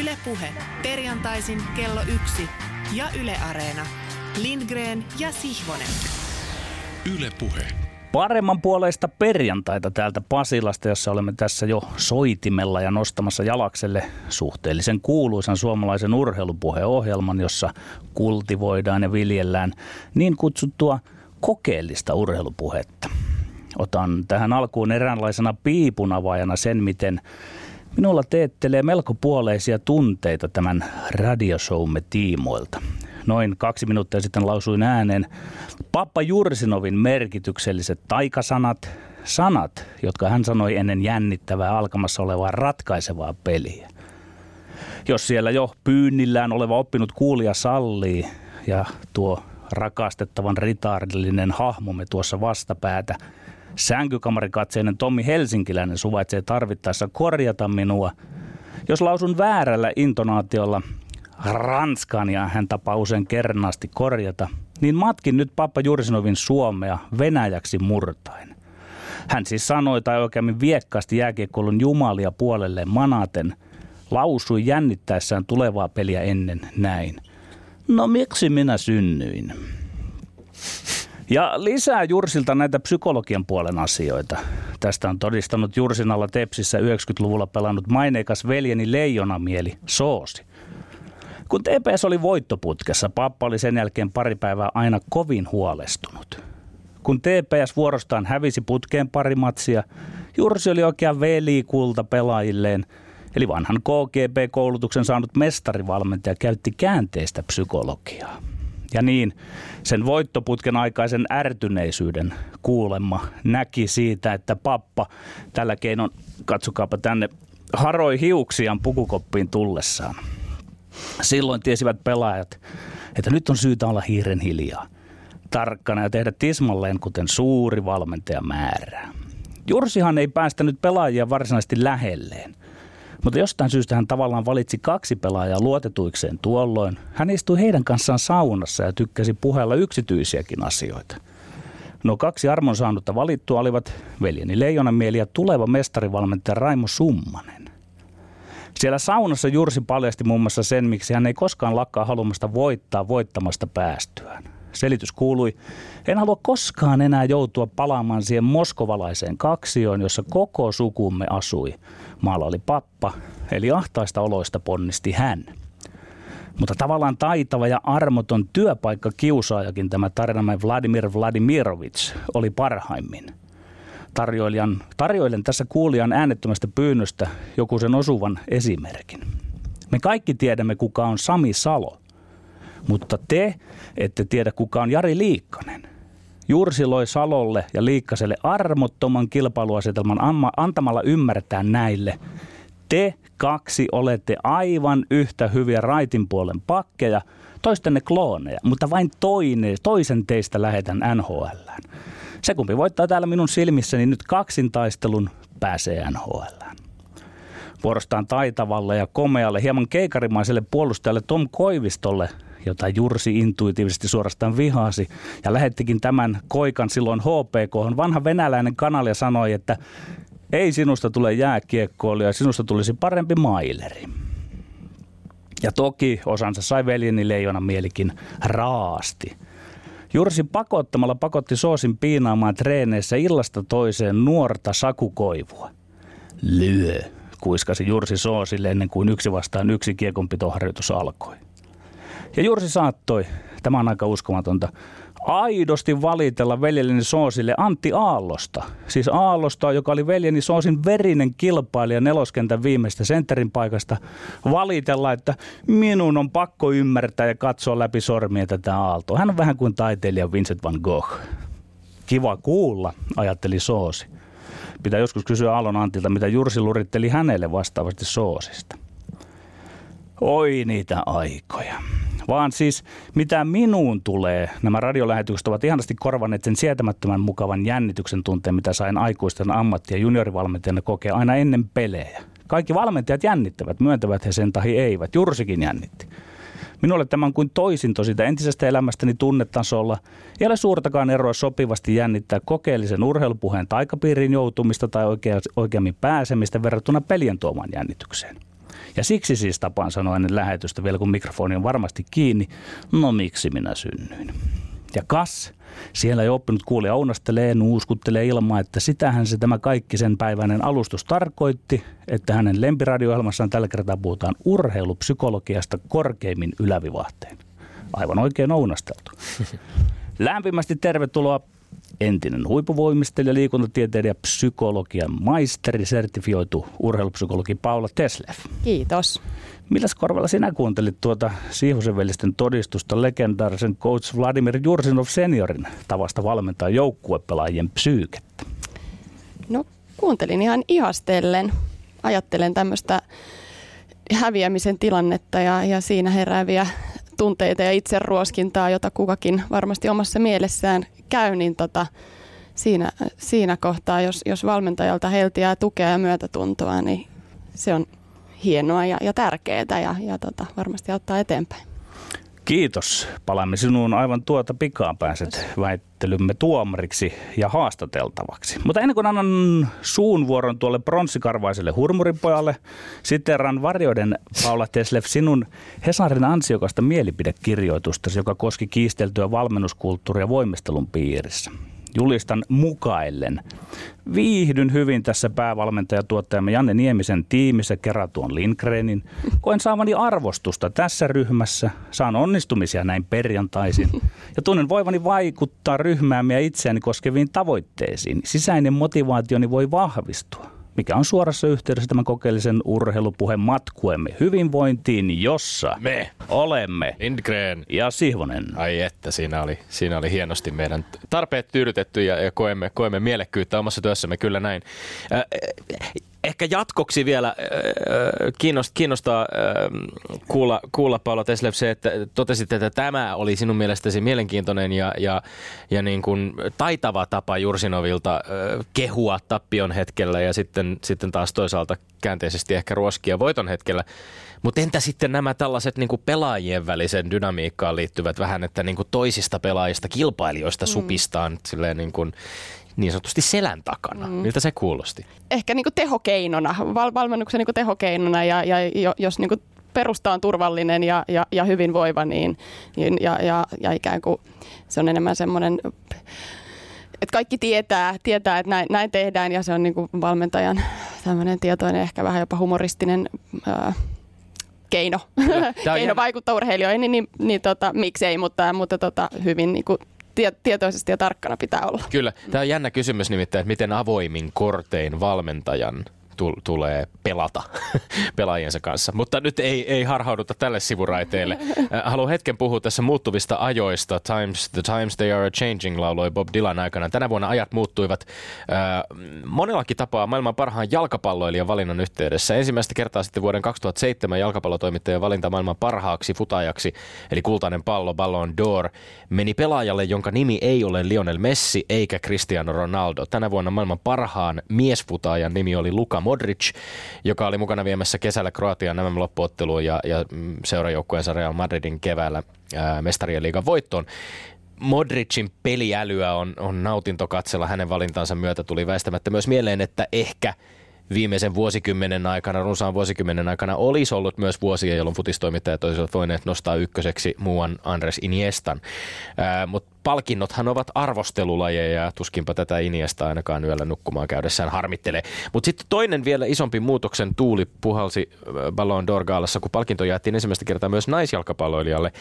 Ylepuhe perjantaisin kello yksi ja Yle Areena. Lindgren ja Sihvonen. Ylepuhe. Paremman puoleista perjantaita täältä Pasilasta, jossa olemme tässä jo soitimella ja nostamassa jalakselle suhteellisen kuuluisan suomalaisen urheilupuheohjelman, jossa kultivoidaan ja viljellään niin kutsuttua kokeellista urheilupuhetta. Otan tähän alkuun eräänlaisena piipunavaajana sen, miten Minulla teettelee melko puoleisia tunteita tämän radioshowmme tiimoilta. Noin kaksi minuuttia sitten lausuin ääneen Pappa Jursinovin merkitykselliset taikasanat, sanat, jotka hän sanoi ennen jännittävää alkamassa olevaa ratkaisevaa peliä. Jos siellä jo pyynnillään oleva oppinut kuulija sallii ja tuo rakastettavan ritaarillinen hahmomme tuossa vastapäätä – Sänkykamarikatseinen Tommi Helsinkiläinen suvaitsee tarvittaessa korjata minua. Jos lausun väärällä intonaatiolla ranskan ja hän tapaa usein kernaasti korjata, niin matkin nyt Pappa Jursinovin suomea venäjäksi murtain. Hän siis sanoi tai oikeammin viekkaasti jääkiekkoulun jumalia puolelle manaten, lausui jännittäessään tulevaa peliä ennen näin. No miksi minä synnyin? Ja lisää Jursilta näitä psykologian puolen asioita. Tästä on todistanut Jursin alla Tepsissä 90-luvulla pelannut maineikas veljeni Leijonamieli Soosi. Kun TPS oli voittoputkessa, pappa oli sen jälkeen pari päivää aina kovin huolestunut. Kun TPS vuorostaan hävisi putkeen pari matsia, Jursi oli oikein velikulta pelaajilleen, eli vanhan KGB-koulutuksen saanut mestarivalmentaja käytti käänteistä psykologiaa. Ja niin, sen voittoputken aikaisen ärtyneisyyden kuulemma näki siitä, että pappa tällä keinon, katsokaapa tänne, haroi hiuksiaan pukukoppiin tullessaan. Silloin tiesivät pelaajat, että nyt on syytä olla hiiren hiljaa, tarkkana ja tehdä tismalleen, kuten suuri valmentaja määrää. Jursihan ei päästänyt pelaajia varsinaisesti lähelleen – mutta jostain syystä hän tavallaan valitsi kaksi pelaajaa luotetuikseen tuolloin. Hän istui heidän kanssaan saunassa ja tykkäsi puheella yksityisiäkin asioita. No kaksi armon saanutta valittua olivat veljeni Leijonamieli ja tuleva mestarivalmentaja Raimo Summanen. Siellä saunassa Jursi paljasti muun muassa sen, miksi hän ei koskaan lakkaa halumasta voittaa voittamasta päästyään. Selitys kuului, en halua koskaan enää joutua palaamaan siihen moskovalaiseen kaksioon, jossa koko sukumme asui. Maalla oli pappa, eli ahtaista oloista ponnisti hän. Mutta tavallaan taitava ja armoton työpaikka kiusaajakin tämä tarinamme Vladimir Vladimirovich oli parhaimmin. Tarjoilijan, tarjoilen tässä kuulijan äänettömästä pyynnöstä joku sen osuvan esimerkin. Me kaikki tiedämme, kuka on Sami Salo – mutta te ette tiedä, kuka on Jari Liikkanen. Jursi loi Salolle ja Liikkaselle armottoman kilpailuasetelman antamalla ymmärtää näille. Te kaksi olette aivan yhtä hyviä raitin puolen pakkeja, toistenne klooneja, mutta vain toinen, toisen teistä lähetän NHL. Se kumpi voittaa täällä minun silmissäni nyt kaksintaistelun, pääsee NHL. Vuorostaan taitavalle ja komealle, hieman keikarimaiselle puolustajalle Tom Koivistolle jota Jursi intuitiivisesti suorastaan vihasi. Ja lähettikin tämän koikan silloin HPK. Vanha venäläinen kanali sanoi, että ei sinusta tule jääkiekkoilija, sinusta tulisi parempi maileri. Ja toki osansa sai veljeni leijona mielikin raasti. Jursi pakottamalla pakotti Soosin piinaamaan treeneissä illasta toiseen nuorta sakukoivua. Lyö, kuiskasi Jursi Soosille ennen kuin yksi vastaan yksi kiekonpitoharjoitus alkoi. Ja Jursi saattoi, tämä on aika uskomatonta, aidosti valitella veljeni Soosille Antti Aallosta. Siis Aallosta, joka oli veljeni Soosin verinen kilpailija neloskentän viimeistä sentterin paikasta, valitella, että minun on pakko ymmärtää ja katsoa läpi sormia tätä Aaltoa. Hän on vähän kuin taiteilija Vincent van Gogh. Kiva kuulla, ajatteli Soosi. Pitää joskus kysyä Aallon Antilta, mitä Jursi luritteli hänelle vastaavasti Soosista. Oi niitä aikoja vaan siis mitä minuun tulee, nämä radiolähetykset ovat ihanasti korvanneet sen sietämättömän mukavan jännityksen tunteen, mitä sain aikuisten ammatti- ja juniorivalmentajana kokea aina ennen pelejä. Kaikki valmentajat jännittävät, myöntävät he sen tahi eivät. Jursikin jännitti. Minulle tämä on kuin toisinto siitä entisestä elämästäni tunnetasolla. Ei ole suurtakaan eroa sopivasti jännittää kokeellisen urheilupuheen taikapiiriin joutumista tai oikeammin pääsemistä verrattuna pelien tuomaan jännitykseen. Ja siksi siis tapaan sanoa ennen lähetystä vielä, kun mikrofoni on varmasti kiinni, no miksi minä synnyin. Ja kas, siellä ei oppinut kuulija ounastelee, nuuskuttelee ilmaa, että sitähän se tämä kaikki sen päiväinen alustus tarkoitti, että hänen lempiradio-ohjelmassaan tällä kertaa puhutaan urheilupsykologiasta korkeimmin ylävivahteen. Aivan oikein ounasteltu. Lämpimästi tervetuloa entinen huippuvoimistelija, liikuntatieteilijä, psykologian maisteri, sertifioitu urheilupsykologi Paula Teslev. Kiitos. Milläs korvalla sinä kuuntelit tuota Siihosen velisten todistusta legendaarisen coach Vladimir Jursinov seniorin tavasta valmentaa joukkuepelaajien psyykettä? No kuuntelin ihan ihastellen. Ajattelen tämmöistä häviämisen tilannetta ja, ja siinä herääviä tunteita ja itseruoskintaa, jota kukakin varmasti omassa mielessään käy, niin tota, siinä, siinä kohtaa, jos, jos valmentajalta heltiää tukea ja myötätuntoa, niin se on hienoa ja, ja tärkeää ja, ja tota, varmasti auttaa eteenpäin. Kiitos. Palaamme sinuun aivan tuota pikaa pääset väittelymme tuomariksi ja haastateltavaksi. Mutta ennen kuin annan suun vuoron tuolle pronssikarvaiselle hurmuripojalle, siteran varjoiden Paula Teslev sinun Hesarin ansiokasta mielipidekirjoitusta, joka koski kiisteltyä valmennuskulttuuria voimistelun piirissä julistan mukaillen. Viihdyn hyvin tässä päävalmentajatuottajamme Janne Niemisen tiimissä kerätuon Lindgrenin. Koen saavani arvostusta tässä ryhmässä, saan onnistumisia näin perjantaisin ja tunnen voivani vaikuttaa ryhmäämme ja itseäni koskeviin tavoitteisiin. Sisäinen motivaationi voi vahvistua mikä on suorassa yhteydessä tämän kokeellisen urheilupuheen matkuemme hyvinvointiin, jossa me olemme Lindgren ja Sihvonen. Ai että, siinä oli, siinä oli hienosti meidän tarpeet tyydytetty ja, ja koemme, koemme mielekkyyttä omassa työssämme, kyllä näin. Äh, ehkä jatkoksi vielä äh, kiinnostaa, kiinnostaa äh, kuulla, kuulla Paula Teslev se, että totesit, että tämä oli sinun mielestäsi mielenkiintoinen ja, ja, ja niin kuin taitava tapa Jursinovilta äh, kehua tappion hetkellä ja sitten, sitten taas toisaalta käänteisesti ehkä ruoskia voiton hetkellä. Mutta entä sitten nämä tällaiset niin pelaajien välisen dynamiikkaan liittyvät vähän, että niin toisista pelaajista, kilpailijoista mm. supistaan silleen niin kuin, niin sanotusti selän takana. Mm. Miltä se kuulosti? Ehkä niin kuin tehokeinona, val- valmennuksen niin kuin tehokeinona ja, ja jos niin kuin perusta on turvallinen ja, ja, ja hyvinvoiva, niin, niin ja, ja, ja ikään kuin se on enemmän semmoinen että kaikki tietää, tietää että näin, näin tehdään ja se on niin kuin valmentajan tämmöinen tietoinen, ehkä vähän jopa humoristinen ää, keino, keino vaikuttaa urheilijoihin, niin, niin, niin tota, miksei, mutta, mutta tota, hyvin niin kuin tietoisesti ja tarkkana pitää olla. Kyllä. Tämä on jännä kysymys nimittäin, että miten avoimin kortein valmentajan tulee pelata pelaajiensa kanssa. Mutta nyt ei, ei harhauduta tälle sivuraiteelle. Äh, haluan hetken puhua tässä muuttuvista ajoista. Times, the times they are changing, lauloi Bob Dylan aikana. Tänä vuonna ajat muuttuivat äh, monellakin tapaa maailman parhaan jalkapalloilijan valinnan yhteydessä. Ensimmäistä kertaa sitten vuoden 2007 jalkapallotoimittajan valinta maailman parhaaksi futajaksi, eli kultainen pallo Ballon d'Or, meni pelaajalle, jonka nimi ei ole Lionel Messi eikä Cristiano Ronaldo. Tänä vuonna maailman parhaan miesfutaajan nimi oli Luka Modric, joka oli mukana viemässä kesällä Kroatian nämä loppuotteluun ja, ja seurajoukkueensa Real Madridin keväällä ää, mestarien liigan voittoon. Modricin peliälyä on, on nautinto katsella. Hänen valintansa myötä tuli väistämättä myös mieleen, että ehkä – viimeisen vuosikymmenen aikana, runsaan vuosikymmenen aikana olisi ollut myös vuosia, jolloin futistoimittajat olisivat voineet nostaa ykköseksi muuan Andres Iniestan. Mutta palkinnothan ovat arvostelulajeja ja tuskinpa tätä Iniesta ainakaan yöllä nukkumaan käydessään harmittelee. Mutta sitten toinen vielä isompi muutoksen tuuli puhalsi Ballon d'Or Gaalassa, kun palkinto jaettiin ensimmäistä kertaa myös naisjalkapalloilijalle.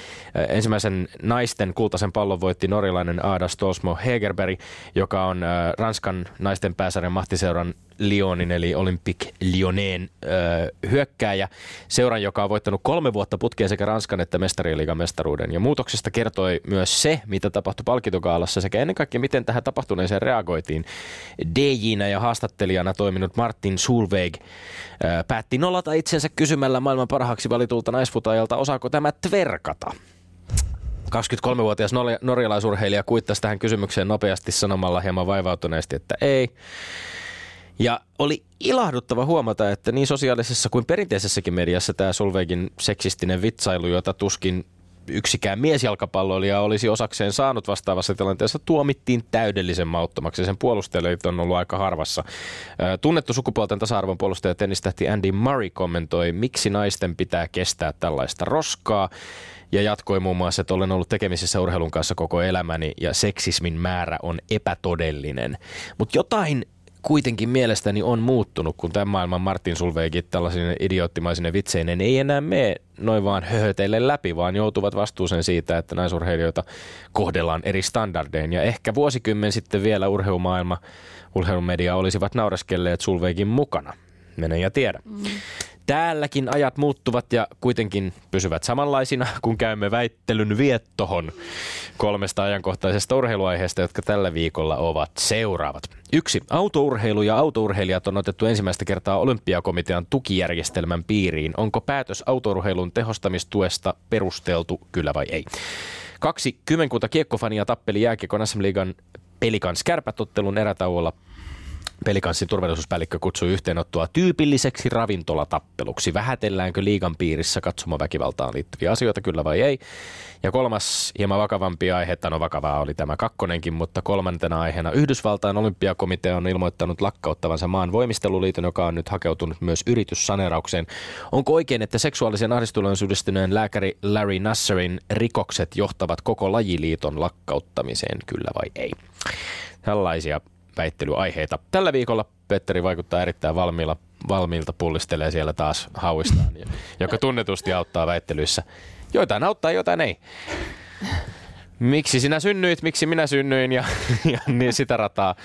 Ensimmäisen naisten kultaisen pallon voitti norjalainen Aada Stolsmo Hegerberg, joka on Ranskan naisten pääsarjan mahtiseuran Lyonin eli Olympic Lyonnais hyökkääjä. Seuran, joka on voittanut kolme vuotta putkeen sekä Ranskan että mestariliigan mestaruuden. Ja muutoksesta kertoi myös se, mitä tapahtui palkintokaalassa sekä ennen kaikkea miten tähän tapahtuneeseen reagoitiin. DJnä ja haastattelijana toiminut Martin Sulveig päätti nollata itsensä kysymällä maailman parhaaksi valitulta naisfutajalta, osaako tämä tverkata. 23-vuotias norjalaisurheilija kuittasi tähän kysymykseen nopeasti sanomalla hieman vaivautuneesti, että ei. Ja oli ilahduttava huomata, että niin sosiaalisessa kuin perinteisessäkin mediassa tämä Solveigin seksistinen vitsailu, jota tuskin yksikään miesjalkapalloilija olisi osakseen saanut vastaavassa tilanteessa, tuomittiin täydellisen mauttomaksi. Sen puolustelijat on ollut aika harvassa. Tunnettu sukupuolten tasa-arvon puolustaja tennistähti Andy Murray kommentoi, miksi naisten pitää kestää tällaista roskaa. Ja jatkoi muun muassa, että olen ollut tekemisissä urheilun kanssa koko elämäni ja seksismin määrä on epätodellinen. Mutta jotain kuitenkin mielestäni on muuttunut, kun tämän maailman Martin Sulveigit tällaisine idioottimaisine vitseinen ei enää mene noin vaan höhöteille läpi, vaan joutuvat vastuuseen siitä, että naisurheilijoita kohdellaan eri standardein. Ja ehkä vuosikymmen sitten vielä urheilumaailma, urheilumedia olisivat nauraskelleet Sulveigin mukana. Mene ja tiedä. Mm. Täälläkin ajat muuttuvat ja kuitenkin pysyvät samanlaisina, kun käymme väittelyn viettohon kolmesta ajankohtaisesta urheiluaiheesta, jotka tällä viikolla ovat seuraavat. Yksi. Autourheilu ja autourheilijat on otettu ensimmäistä kertaa olympiakomitean tukijärjestelmän piiriin. Onko päätös autourheilun tehostamistuesta perusteltu, kyllä vai ei? Kaksi. Kymmenkunta kiekkofania tappeli jääkiekon SM Liigan Pelikans kärpätottelun erätauolla Pelikanssin turvallisuuspäällikkö kutsui yhteenottoa tyypilliseksi ravintolatappeluksi. Vähätelläänkö liigan piirissä katsomaväkivaltaan liittyviä asioita, kyllä vai ei? Ja kolmas hieman vakavampi aihe, no vakavaa oli tämä kakkonenkin, mutta kolmantena aiheena Yhdysvaltain olympiakomitea on ilmoittanut lakkauttavansa maan voimisteluliiton, joka on nyt hakeutunut myös yrityssaneeraukseen. Onko oikein, että seksuaalisen ahdisteluun syyllistyneen lääkäri Larry Nasserin rikokset johtavat koko lajiliiton lakkauttamiseen, kyllä vai ei? Tällaisia väittelyaiheita. Tällä viikolla Petteri vaikuttaa erittäin valmiilla, valmiilta, pullistelee siellä taas hauistaan, joka tunnetusti auttaa väittelyissä. Joitain auttaa, joitain ei. Miksi sinä synnyit, miksi minä synnyin ja, ja niin sitä rataa.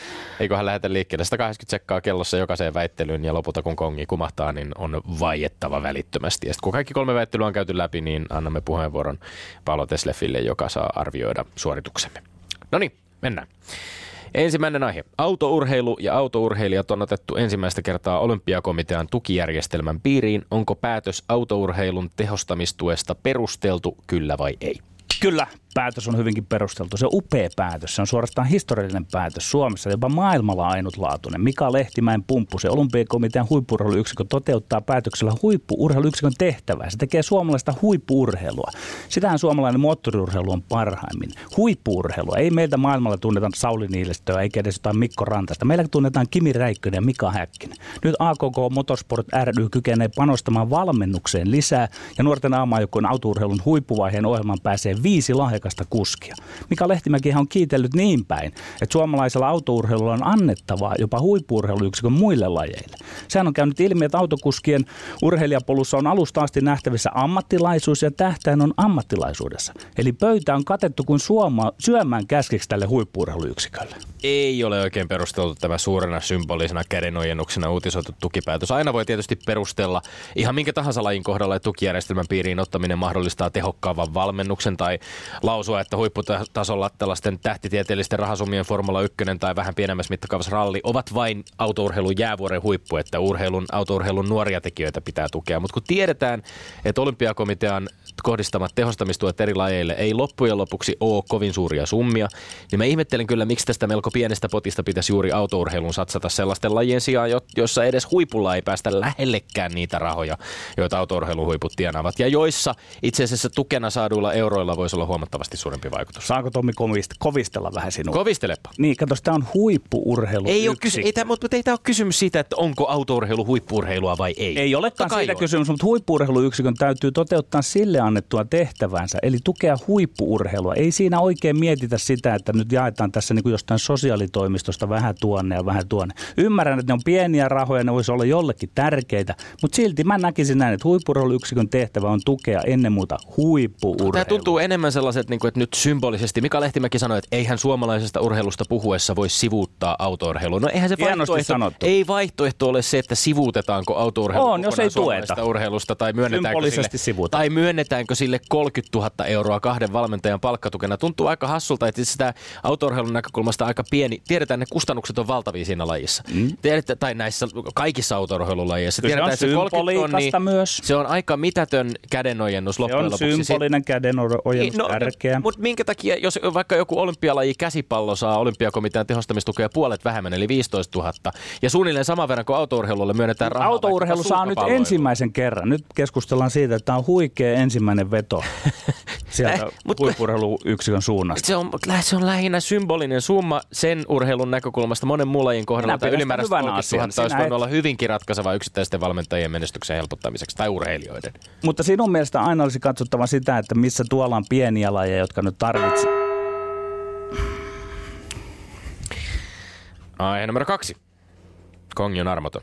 Eiköhän lähetä liikkeelle 180 sekkaa kellossa jokaiseen väittelyyn ja lopulta kun kongi kumahtaa, niin on vaiettava välittömästi. Ja sitten kun kaikki kolme väittelyä on käyty läpi, niin annamme puheenvuoron Paolo Teslefille, joka saa arvioida suorituksemme. No niin, mennään. Ensimmäinen aihe. Autourheilu ja autourheilijat on otettu ensimmäistä kertaa olympiakomitean tukijärjestelmän piiriin. Onko päätös autourheilun tehostamistuesta perusteltu, kyllä vai ei? Kyllä, päätös on hyvinkin perusteltu. Se on upea päätös. Se on suorastaan historiallinen päätös Suomessa, jopa maailmalla ainutlaatuinen. Mika Lehtimäen pumppu, se olympiakomitean huippurheiluyksikkö toteuttaa päätöksellä huippuurheiluyksikön tehtävää. Se tekee suomalaista huippuurheilua. Sitähän suomalainen moottoriurheilu on parhaimmin. Huippuurheilua. Ei meiltä maailmalla tunneta Sauli Niilistöä eikä edes jotain Mikko Rantasta. Meillä tunnetaan Kimi Räikkönen ja Mika Häkkinen. Nyt AKK Motorsport ry kykenee panostamaan valmennukseen lisää ja nuorten aamajoukkojen autourheilun huippuvaiheen ohjelman pääsee viisi lahjakas laadukasta kuskia. Mika Lehtimäki on kiitellyt niin päin, että suomalaisella autourheilulla on annettavaa jopa huippuurheiluyksikön muille lajeille. Sehän on käynyt ilmi, että autokuskien urheilijapolussa on alusta asti nähtävissä ammattilaisuus ja tähtäin on ammattilaisuudessa. Eli pöytä on katettu kuin suoma, syömään käskiksi tälle huippuurheiluyksikölle. Ei ole oikein perusteltu tämä suurena symbolisena kädenojennuksena uutisoitu tukipäätös. Aina voi tietysti perustella ihan minkä tahansa lajin kohdalla, että tukijärjestelmän piiriin ottaminen mahdollistaa tehokkaavan valmennuksen tai lausua, että huipputasolla tällaisten tähtitieteellisten rahasummien Formula 1 tai vähän pienemmässä mittakaavassa ralli ovat vain autourheilun jäävuoren huippu, että urheilun, autourheilun nuoria tekijöitä pitää tukea. Mutta kun tiedetään, että olympiakomitean kohdistamat tehostamistuet eri lajeille ei loppujen lopuksi ole kovin suuria summia, niin mä ihmettelen kyllä, miksi tästä melko pienestä potista pitäisi juuri autourheilun satsata sellaisten lajien sijaan, joissa edes huipulla ei päästä lähellekään niitä rahoja, joita autourheilun huiput tienaavat, ja joissa itse asiassa tukena saaduilla euroilla voisi olla huomattavasti suurempi vaikutus. Saanko Tommi kovistella vähän sinua? Kovistelepa. Niin, kato, tämä on huippuurheilu. Ei, ole kysy- ei, tämä, mutta ei tämä ole kysymys siitä, että onko autourheilu huippuurheilua vai ei. Ei olekaan siitä on. kysymys, mutta huippuurheiluyksikön täytyy toteuttaa sille annettua tehtävänsä, eli tukea huippuurheilua. Ei siinä oikein mietitä sitä, että nyt jaetaan tässä niin kuin jostain sosiaalitoimistosta vähän tuonne ja vähän tuonne. Ymmärrän, että ne on pieniä rahoja, ne voisi olla jollekin tärkeitä, mutta silti mä näkisin näin, että huippuurheiluyksikön tehtävä on tukea ennen muuta huippuurheilua. Tämä tuntuu enemmän sellaiset, niin kuin, että nyt symbolisesti, Mika Lehtimäki sanoi, että eihän suomalaisesta urheilusta puhuessa voi sivuuttaa autourheilua. No eihän se vaihtoehto, ei vaihtoehto ole se, että sivuutetaanko autourheilu on, jos ei tueta. urheilusta tai myönnetäänkö, sille, tai myönnetäänkö sille 30 000 euroa kahden valmentajan palkkatukena. Tuntuu aika hassulta, että sitä autourheilun näkökulmasta aika pieni. Tiedetään, että ne kustannukset on valtavia siinä lajissa. Mm. Tiedätte, tai näissä kaikissa autourheilulajeissa. Tiedetään, se on symboliikasta myös. Se on aika mitätön kädenojennus loppujen lopuksi. Se on symbolinen kädenojennus, no, tärkeä. Mutta minkä takia, jos vaikka joku olympialaji käsipallo saa olympiakomitean tehostamistukea puolet vähemmän, eli 15 000, ja suunnilleen saman verran kuin autourheilulle myönnetään rahaa. Autourheilu saa nyt ensimmäisen kerran. Nyt keskustellaan siitä, että tämä on huikea ensimmäinen veto. sieltä huippurheiluyksikön suunnasta. Se on, se on lähinnä symbolinen summa sen urheilun näkökulmasta monen muun lajin kohdalla. Minä sitä ylimääräistä hyvänä 30 000 asiana. olisi voinut et- olla hyvinkin ratkaiseva yksittäisten valmentajien menestyksen helpottamiseksi tai urheilijoiden. Mutta sinun mielestä aina olisi katsottava sitä, että missä tuolla on pieniä lajeja, jotka nyt tarvitsevat. Aihe numero kaksi. Kongi on armoton.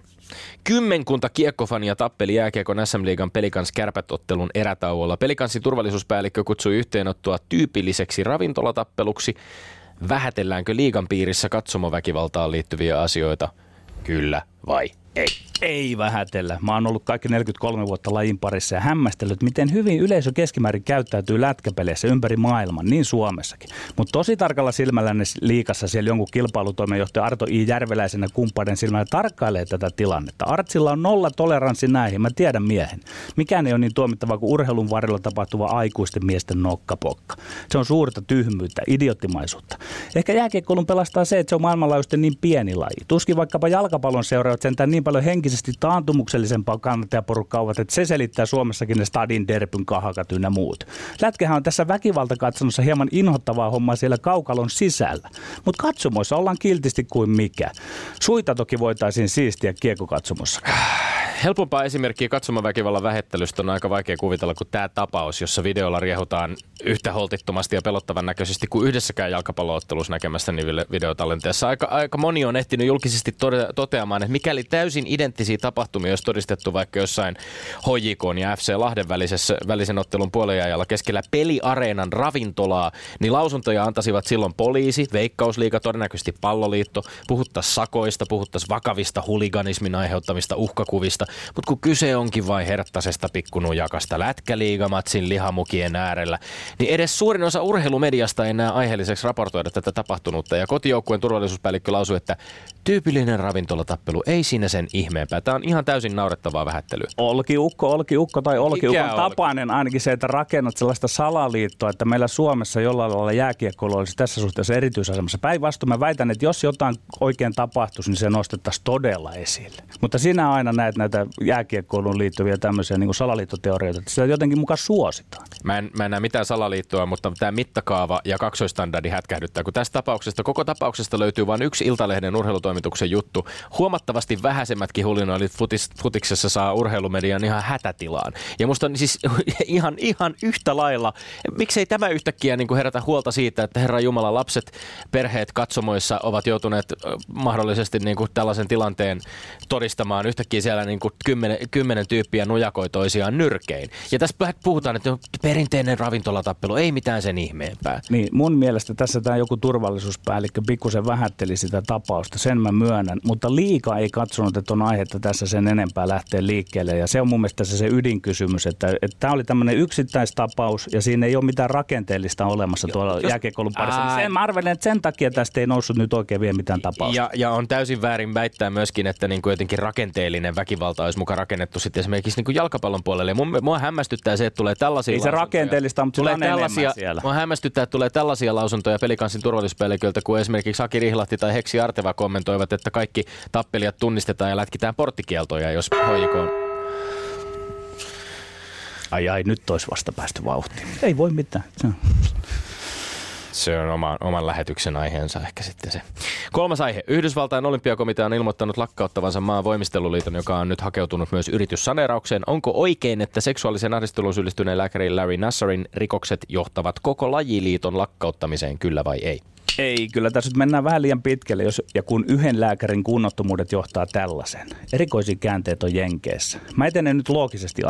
Kymmenkunta kiekkofania tappeli jääkiekon SM-liigan Pelikans kärpätottelun erätauolla. Pelikansin turvallisuuspäällikkö kutsui yhteenottoa tyypilliseksi ravintolatappeluksi. Vähätelläänkö liigan piirissä katsomoväkivaltaan liittyviä asioita? Kyllä vai ei? Ei vähätellä. Mä oon ollut kaikki 43 vuotta lajin parissa ja hämmästellyt, miten hyvin yleisö keskimäärin käyttäytyy lätkäpeleissä ympäri maailman, niin Suomessakin. Mutta tosi tarkalla silmällä ne liikassa siellä jonkun kilpailutoimenjohtaja Arto I. Järveläisenä kumppaiden silmällä tarkkailee tätä tilannetta. Artsilla on nolla toleranssi näihin, mä tiedän miehen. Mikään ei ole niin tuomittavaa kuin urheilun varrella tapahtuva aikuisten miesten nokkapokka. Se on suurta tyhmyyttä, idioottimaisuutta. Ehkä jääkiekkoilun pelastaa se, että se on maailmanlaajuisesti niin pieni laji. Tuskin vaikkapa jalkapallon seuraavat sentään niin paljon henkisesti taantumuksellisempaa kannattajaporukkaa ovat, että se selittää Suomessakin ne stadin derpyn kahakat ynnä muut. Lätkähän on tässä väkivaltakatsomossa hieman inhottavaa hommaa siellä kaukalon sisällä. Mutta katsomoissa ollaan kiltisti kuin mikä. Suita toki voitaisiin siistiä kiekokatsomossa. Helpompaa esimerkkiä katsomaväkivallan vähettelystä on aika vaikea kuvitella kuin tämä tapaus, jossa videolla riehutaan yhtä holtittomasti ja pelottavan näköisesti kuin yhdessäkään jalkapalloottelussa näkemässä videotallenteessa. Aika, aika moni on ehtinyt julkisesti toteamaan, että mikäli täysin identtisiä tapahtumia olisi todistettu vaikka jossain HJK ja FC Lahden välisessä, välisen ottelun puolenjajalla keskellä peliareenan ravintolaa, niin lausuntoja antaisivat silloin poliisi, veikkausliiga, todennäköisesti palloliitto, puhuttaisiin sakoista, puhuttaisiin vakavista huliganismin aiheuttamista uhkakuvista, mutta kun kyse onkin vain herttasesta pikkunujakasta lätkäliigamatsin lihamukien äärellä, niin edes suurin osa urheilumediasta ei näe aiheelliseksi raportoida tätä tapahtunutta. Ja kotijoukkueen turvallisuuspäällikkö lausui, että tyypillinen ravintolatappelu, ei siinä sen ihmeempää. Tämä on ihan täysin naurettavaa vähättelyä. Olkiukko, olkiukko tai olkiukon tapainen ainakin se, että rakennat sellaista salaliittoa, että meillä Suomessa jollain lailla jääkiekkoilu olisi tässä suhteessa erityisasemassa. Päinvastoin mä väitän, että jos jotain oikein tapahtuisi, niin se nostettaisiin todella esille. Mutta sinä aina näet näitä jääkiekkoiluun liittyviä tämmöisiä niin salaliittoteorioita, että sitä jotenkin mukaan suositaan. Mä en, mä en näe mitään salaliittoa, mutta tämä mittakaava ja kaksoistandardi hätkähdyttää, kun tästä tapauksesta, koko tapauksesta löytyy vain yksi Iltalehden urheilutoimituksen juttu. Huomattavasti vähäisemmätkin hulinoilit futis, futiksessa saa urheilumedian ihan hätätilaan. Ja musta on siis ihan, ihan yhtä lailla, miksei tämä yhtäkkiä niin kuin herätä huolta siitä, että Herra Jumala, lapset, perheet katsomoissa ovat joutuneet mahdollisesti niin kuin tällaisen tilanteen todistamaan yhtäkkiä siellä niin kuin kymmenen, kymmenen tyyppiä nujakoi toisiaan nyrkein. Ja tässä puhutaan, että on perinteinen ravintolatappelu, ei mitään sen ihmeempää. Niin mun mielestä tässä tämä joku turvallisuuspäällikkö pikkusen vähätteli sitä tapausta, sen mä myönnän, mutta liika ei katsonut, että on aihetta tässä sen enempää lähteä liikkeelle. Ja se on mun mielestä se, se ydinkysymys, että tämä oli tämmöinen yksittäistapaus ja siinä ei ole mitään rakenteellista olemassa tuolla jos- jääkiekkoilun parissa. Niin Ai. sen, mä arvelen, että sen takia tästä ei noussut nyt oikein vielä mitään tapausta. Ja, ja on täysin väärin väittää myöskin, että niin kuin jotenkin rakenteellinen väkivalta olisi mukaan rakennettu sitten esimerkiksi niin kuin jalkapallon puolelle. Ja mun, mua hämmästyttää se, että tulee tällaisia Ei se lausuntoja. rakenteellista, mutta tulee tällaisia, siellä. Mua hämmästyttää, että tulee tällaisia lausuntoja pelikansin turvallisuuspäälliköltä, kun esimerkiksi Aki Rihlahti tai Heksi Arteva kommentoivat, että kaikki tappelijat tunnistetaan ja lätkitään porttikieltoja, jos HJK on Ai ai, nyt olisi vasta päästy vauhtiin. Ei voi mitään. Se on- oma, oman lähetyksen aiheensa ehkä sitten se. Kolmas aihe. Yhdysvaltain olympiakomitea on ilmoittanut lakkauttavansa maan voimisteluliiton, joka on nyt hakeutunut myös yrityssaneeraukseen. Onko oikein, että seksuaalisen ahdisteluun syyllistyneen lääkärin Larry Nassarin rikokset johtavat koko lajiliiton lakkauttamiseen, kyllä vai ei? Ei, kyllä tässä nyt mennään vähän liian pitkälle, jos ja kun yhden lääkärin kunnottomuudet johtaa tällaisen. Erikoisia käänteet on Jenkeissä. Mä etenen nyt loogisesti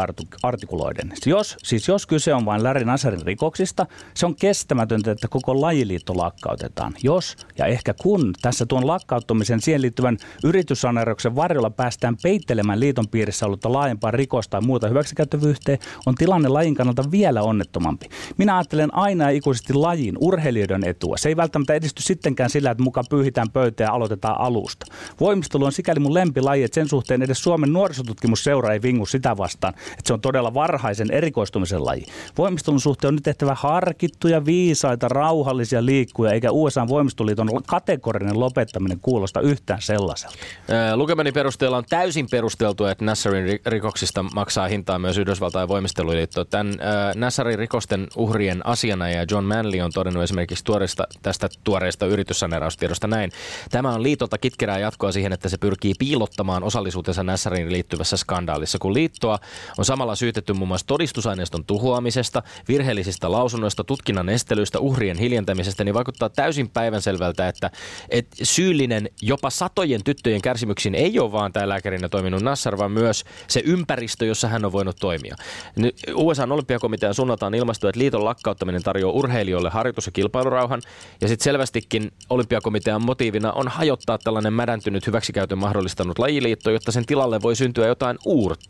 artikuloiden. Jos, siis jos kyse on vain Larry Nassarin rikoksista, se on kestämätöntä, että koko lajiliitto lakkautetaan. Jos ja ehkä kun tässä tuon lakkauttamisen siihen liittyvän yrityssaneerauksen varjolla päästään peittelemään liiton piirissä ollutta laajempaa rikosta tai muuta hyväksikäyttävyyhteen, on tilanne lajin kannalta vielä onnettomampi. Minä ajattelen aina ikuisesti lajin, urheilijoiden etua. Se ei välttämättä liitotoiminta edisty sittenkään sillä, että mukaan pyyhitään pöytää ja aloitetaan alusta. Voimistelu on sikäli mun lempilaji, että sen suhteen edes Suomen nuorisotutkimusseura ei vingu sitä vastaan, että se on todella varhaisen erikoistumisen laji. Voimistelun suhteen on nyt tehtävä harkittuja, viisaita, rauhallisia liikkuja, eikä USA voimistoliiton kategorinen lopettaminen kuulosta yhtään sellaiselta. Lukemani perusteella on täysin perusteltua, että Nassarin rikoksista maksaa hintaa myös Yhdysvaltain voimisteluliitto. Tämän Nassarin rikosten uhrien asianajaja John Manley on todennut esimerkiksi tuoreista, tästä tuoreesta yrityssaneeraustiedosta näin. Tämä on liitolta kitkerää jatkoa siihen, että se pyrkii piilottamaan osallisuutensa Nassarin liittyvässä skandaalissa, kun liittoa on samalla syytetty muun muassa todistusaineiston tuhoamisesta, virheellisistä lausunnoista, tutkinnan estelyistä, uhrien hiljentämisestä, niin vaikuttaa täysin päivänselvältä, että, että syyllinen jopa satojen tyttöjen kärsimyksiin ei ole vaan tämä lääkärinä toiminut Nassar, vaan myös se ympäristö, jossa hän on voinut toimia. Nyt USA olympiakomitean suunnaltaan ilmastui, että liiton lakkauttaminen tarjoaa urheilijoille harjoitus- ja kilpailurauhan, ja sitten selvästikin olympiakomitean motiivina on hajottaa tällainen mädäntynyt hyväksikäytön mahdollistanut lajiliitto, jotta sen tilalle voi syntyä jotain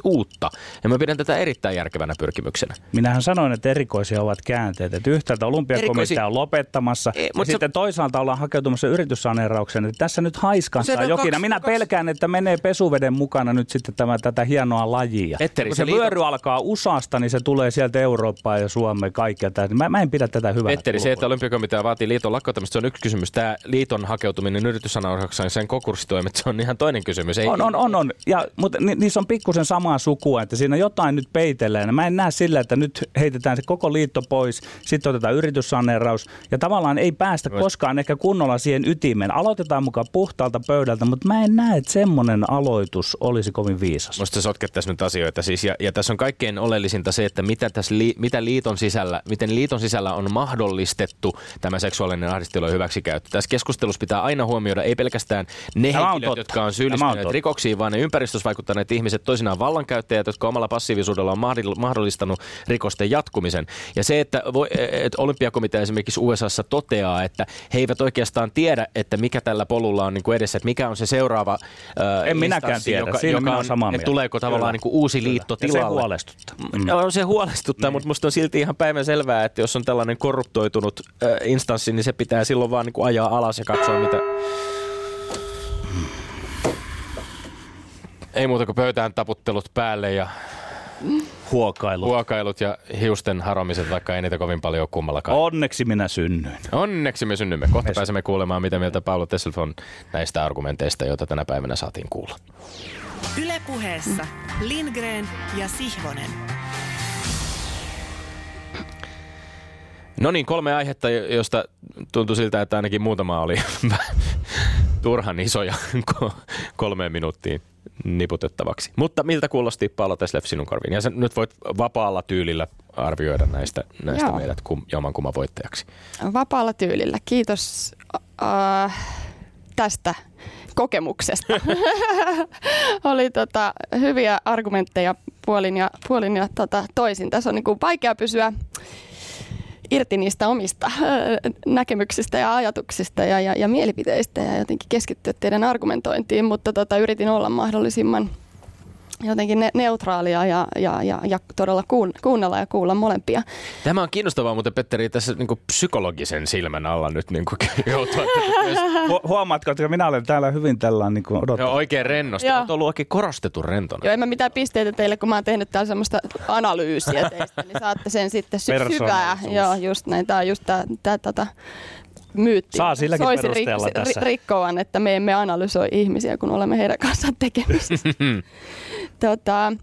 uutta. Ja mä pidän tätä erittäin järkevänä pyrkimyksenä. Minähän sanoin, että erikoisia ovat käänteet. Että yhtäältä olympiakomitea Erikoisi... on lopettamassa, ei, ja sitten se... toisaalta ollaan hakeutumassa yrityssaneeraukseen. Että tässä nyt haiskantaa jokin. Kaksi, minä kaksi... pelkään, että menee pesuveden mukana nyt sitten tämä, tätä hienoa lajia. Etteri, kun se, se liiton... vyöry alkaa USAsta, niin se tulee sieltä Eurooppaan ja Suomeen kaikkea. Mä, mä en pidä tätä hyvää. Etteri, se, että olympiakomitea vaatii liiton lakkauttamista, se on yksi kysymys. Tämä liiton hakeutuminen yrityssaneeraukseen, sen konkurssitoimet, se on ihan toinen kysymys. Ei... On, on, on, on. Ja, mutta ni, niissä on pikkusen samaa sukua, että siinä jotain nyt peitellään. Mä en näe sillä, että nyt heitetään se koko liitto pois, sitten otetaan yrityssaneeraus ja tavallaan ei päästä koskaan ehkä kunnolla siihen ytimeen. Aloitetaan mukaan puhtaalta pöydältä, mutta mä en näe, että semmoinen aloitus olisi kovin viisas. Musta sotkettaisiin nyt asioita siis, ja, ja tässä on kaikkein oleellisinta se, että mitä, tässä li, mitä liiton sisällä, miten liiton sisällä on mahdollistettu tämä seksuaalinen ahdistelu ja hyväksikäyttö. Tässä keskustelussa pitää aina huomioida ei pelkästään ne tämä henkilöt, on jotka on syyllistyneet on rikoksiin, vaan ne ympäristössä vaikuttaneet ihmiset, toisinaan vallankäyttäjät, jotka omalla passiivisuudella on mahdollistanut rikosten jatkumisen. Ja se, että, voi, että olympiakomitea esimerkiksi USAssa toteaa, että he eivät oikeastaan tiedä, että mikä tällä polulla on niin kuin edessä, että mikä on se seuraava äh, En minäkään tiedä, joka, Siinä joka on, samaa mieltä. Tuleeko tavallaan niin kuin uusi Kyllä. liitto tilalle. Ja se huolestuttaa. Mm. No, se huolestuttaa, niin. mutta musta on silti ihan päivän selvää, että jos on tällainen korruptoitunut äh, instanssi, niin se pitää silloin vaan niin kuin ajaa alas ja katsoa, mitä... Ei muuta kuin pöytään taputtelut päälle ja Huokailut. Huokailut ja hiusten haromiset, vaikka ei niitä kovin paljon kummallakaan. Onneksi minä synnyin. Onneksi me synnymme. Kohta Mes... pääsemme kuulemaan, mitä mieltä Paolo Tesself on näistä argumenteista, joita tänä päivänä saatiin kuulla. Ylepuheessa Lindgren ja Sihvonen. No niin, kolme aihetta, josta tuntui siltä, että ainakin muutama oli turhan isoja kolmeen minuuttiin niputettavaksi. Mutta miltä kuulosti Paolo Teslef sinun korviin? Ja sen nyt voit vapaalla tyylillä arvioida näistä, näistä meidät kum, jommankumman voittajaksi. Vapaalla tyylillä. Kiitos äh, tästä kokemuksesta. Oli tota, hyviä argumentteja puolin ja, puolin ja tota, toisin. Tässä on niin kuin vaikea pysyä irti niistä omista näkemyksistä ja ajatuksista ja, ja, ja mielipiteistä ja jotenkin keskittyä teidän argumentointiin, mutta tota, yritin olla mahdollisimman – jotenkin ne, neutraalia ja, ja, ja, ja todella kuun, kuunnella ja kuulla molempia. Tämä on kiinnostavaa, mutta Petteri tässä niin kuin psykologisen silmän alla nyt niin kuin joutuu. Hu- huomaatko, että minä olen täällä hyvin tällainen niin kuin odottaa. Joo, oikein rennosti. Olet ollut oikein korostettu rentona. Joo, en mä mitään pisteitä teille, kun mä oon tehnyt täällä semmoista analyysiä teistä, niin saatte sen sitten sy- syvää. Joo, just näin. Tämä on just tämä, tämä tämä myytti. Saa silläkin Soisi perusteella rik- tässä. rikkovan, että me emme analysoi ihmisiä, kun olemme heidän kanssaan tekemisissä. tota,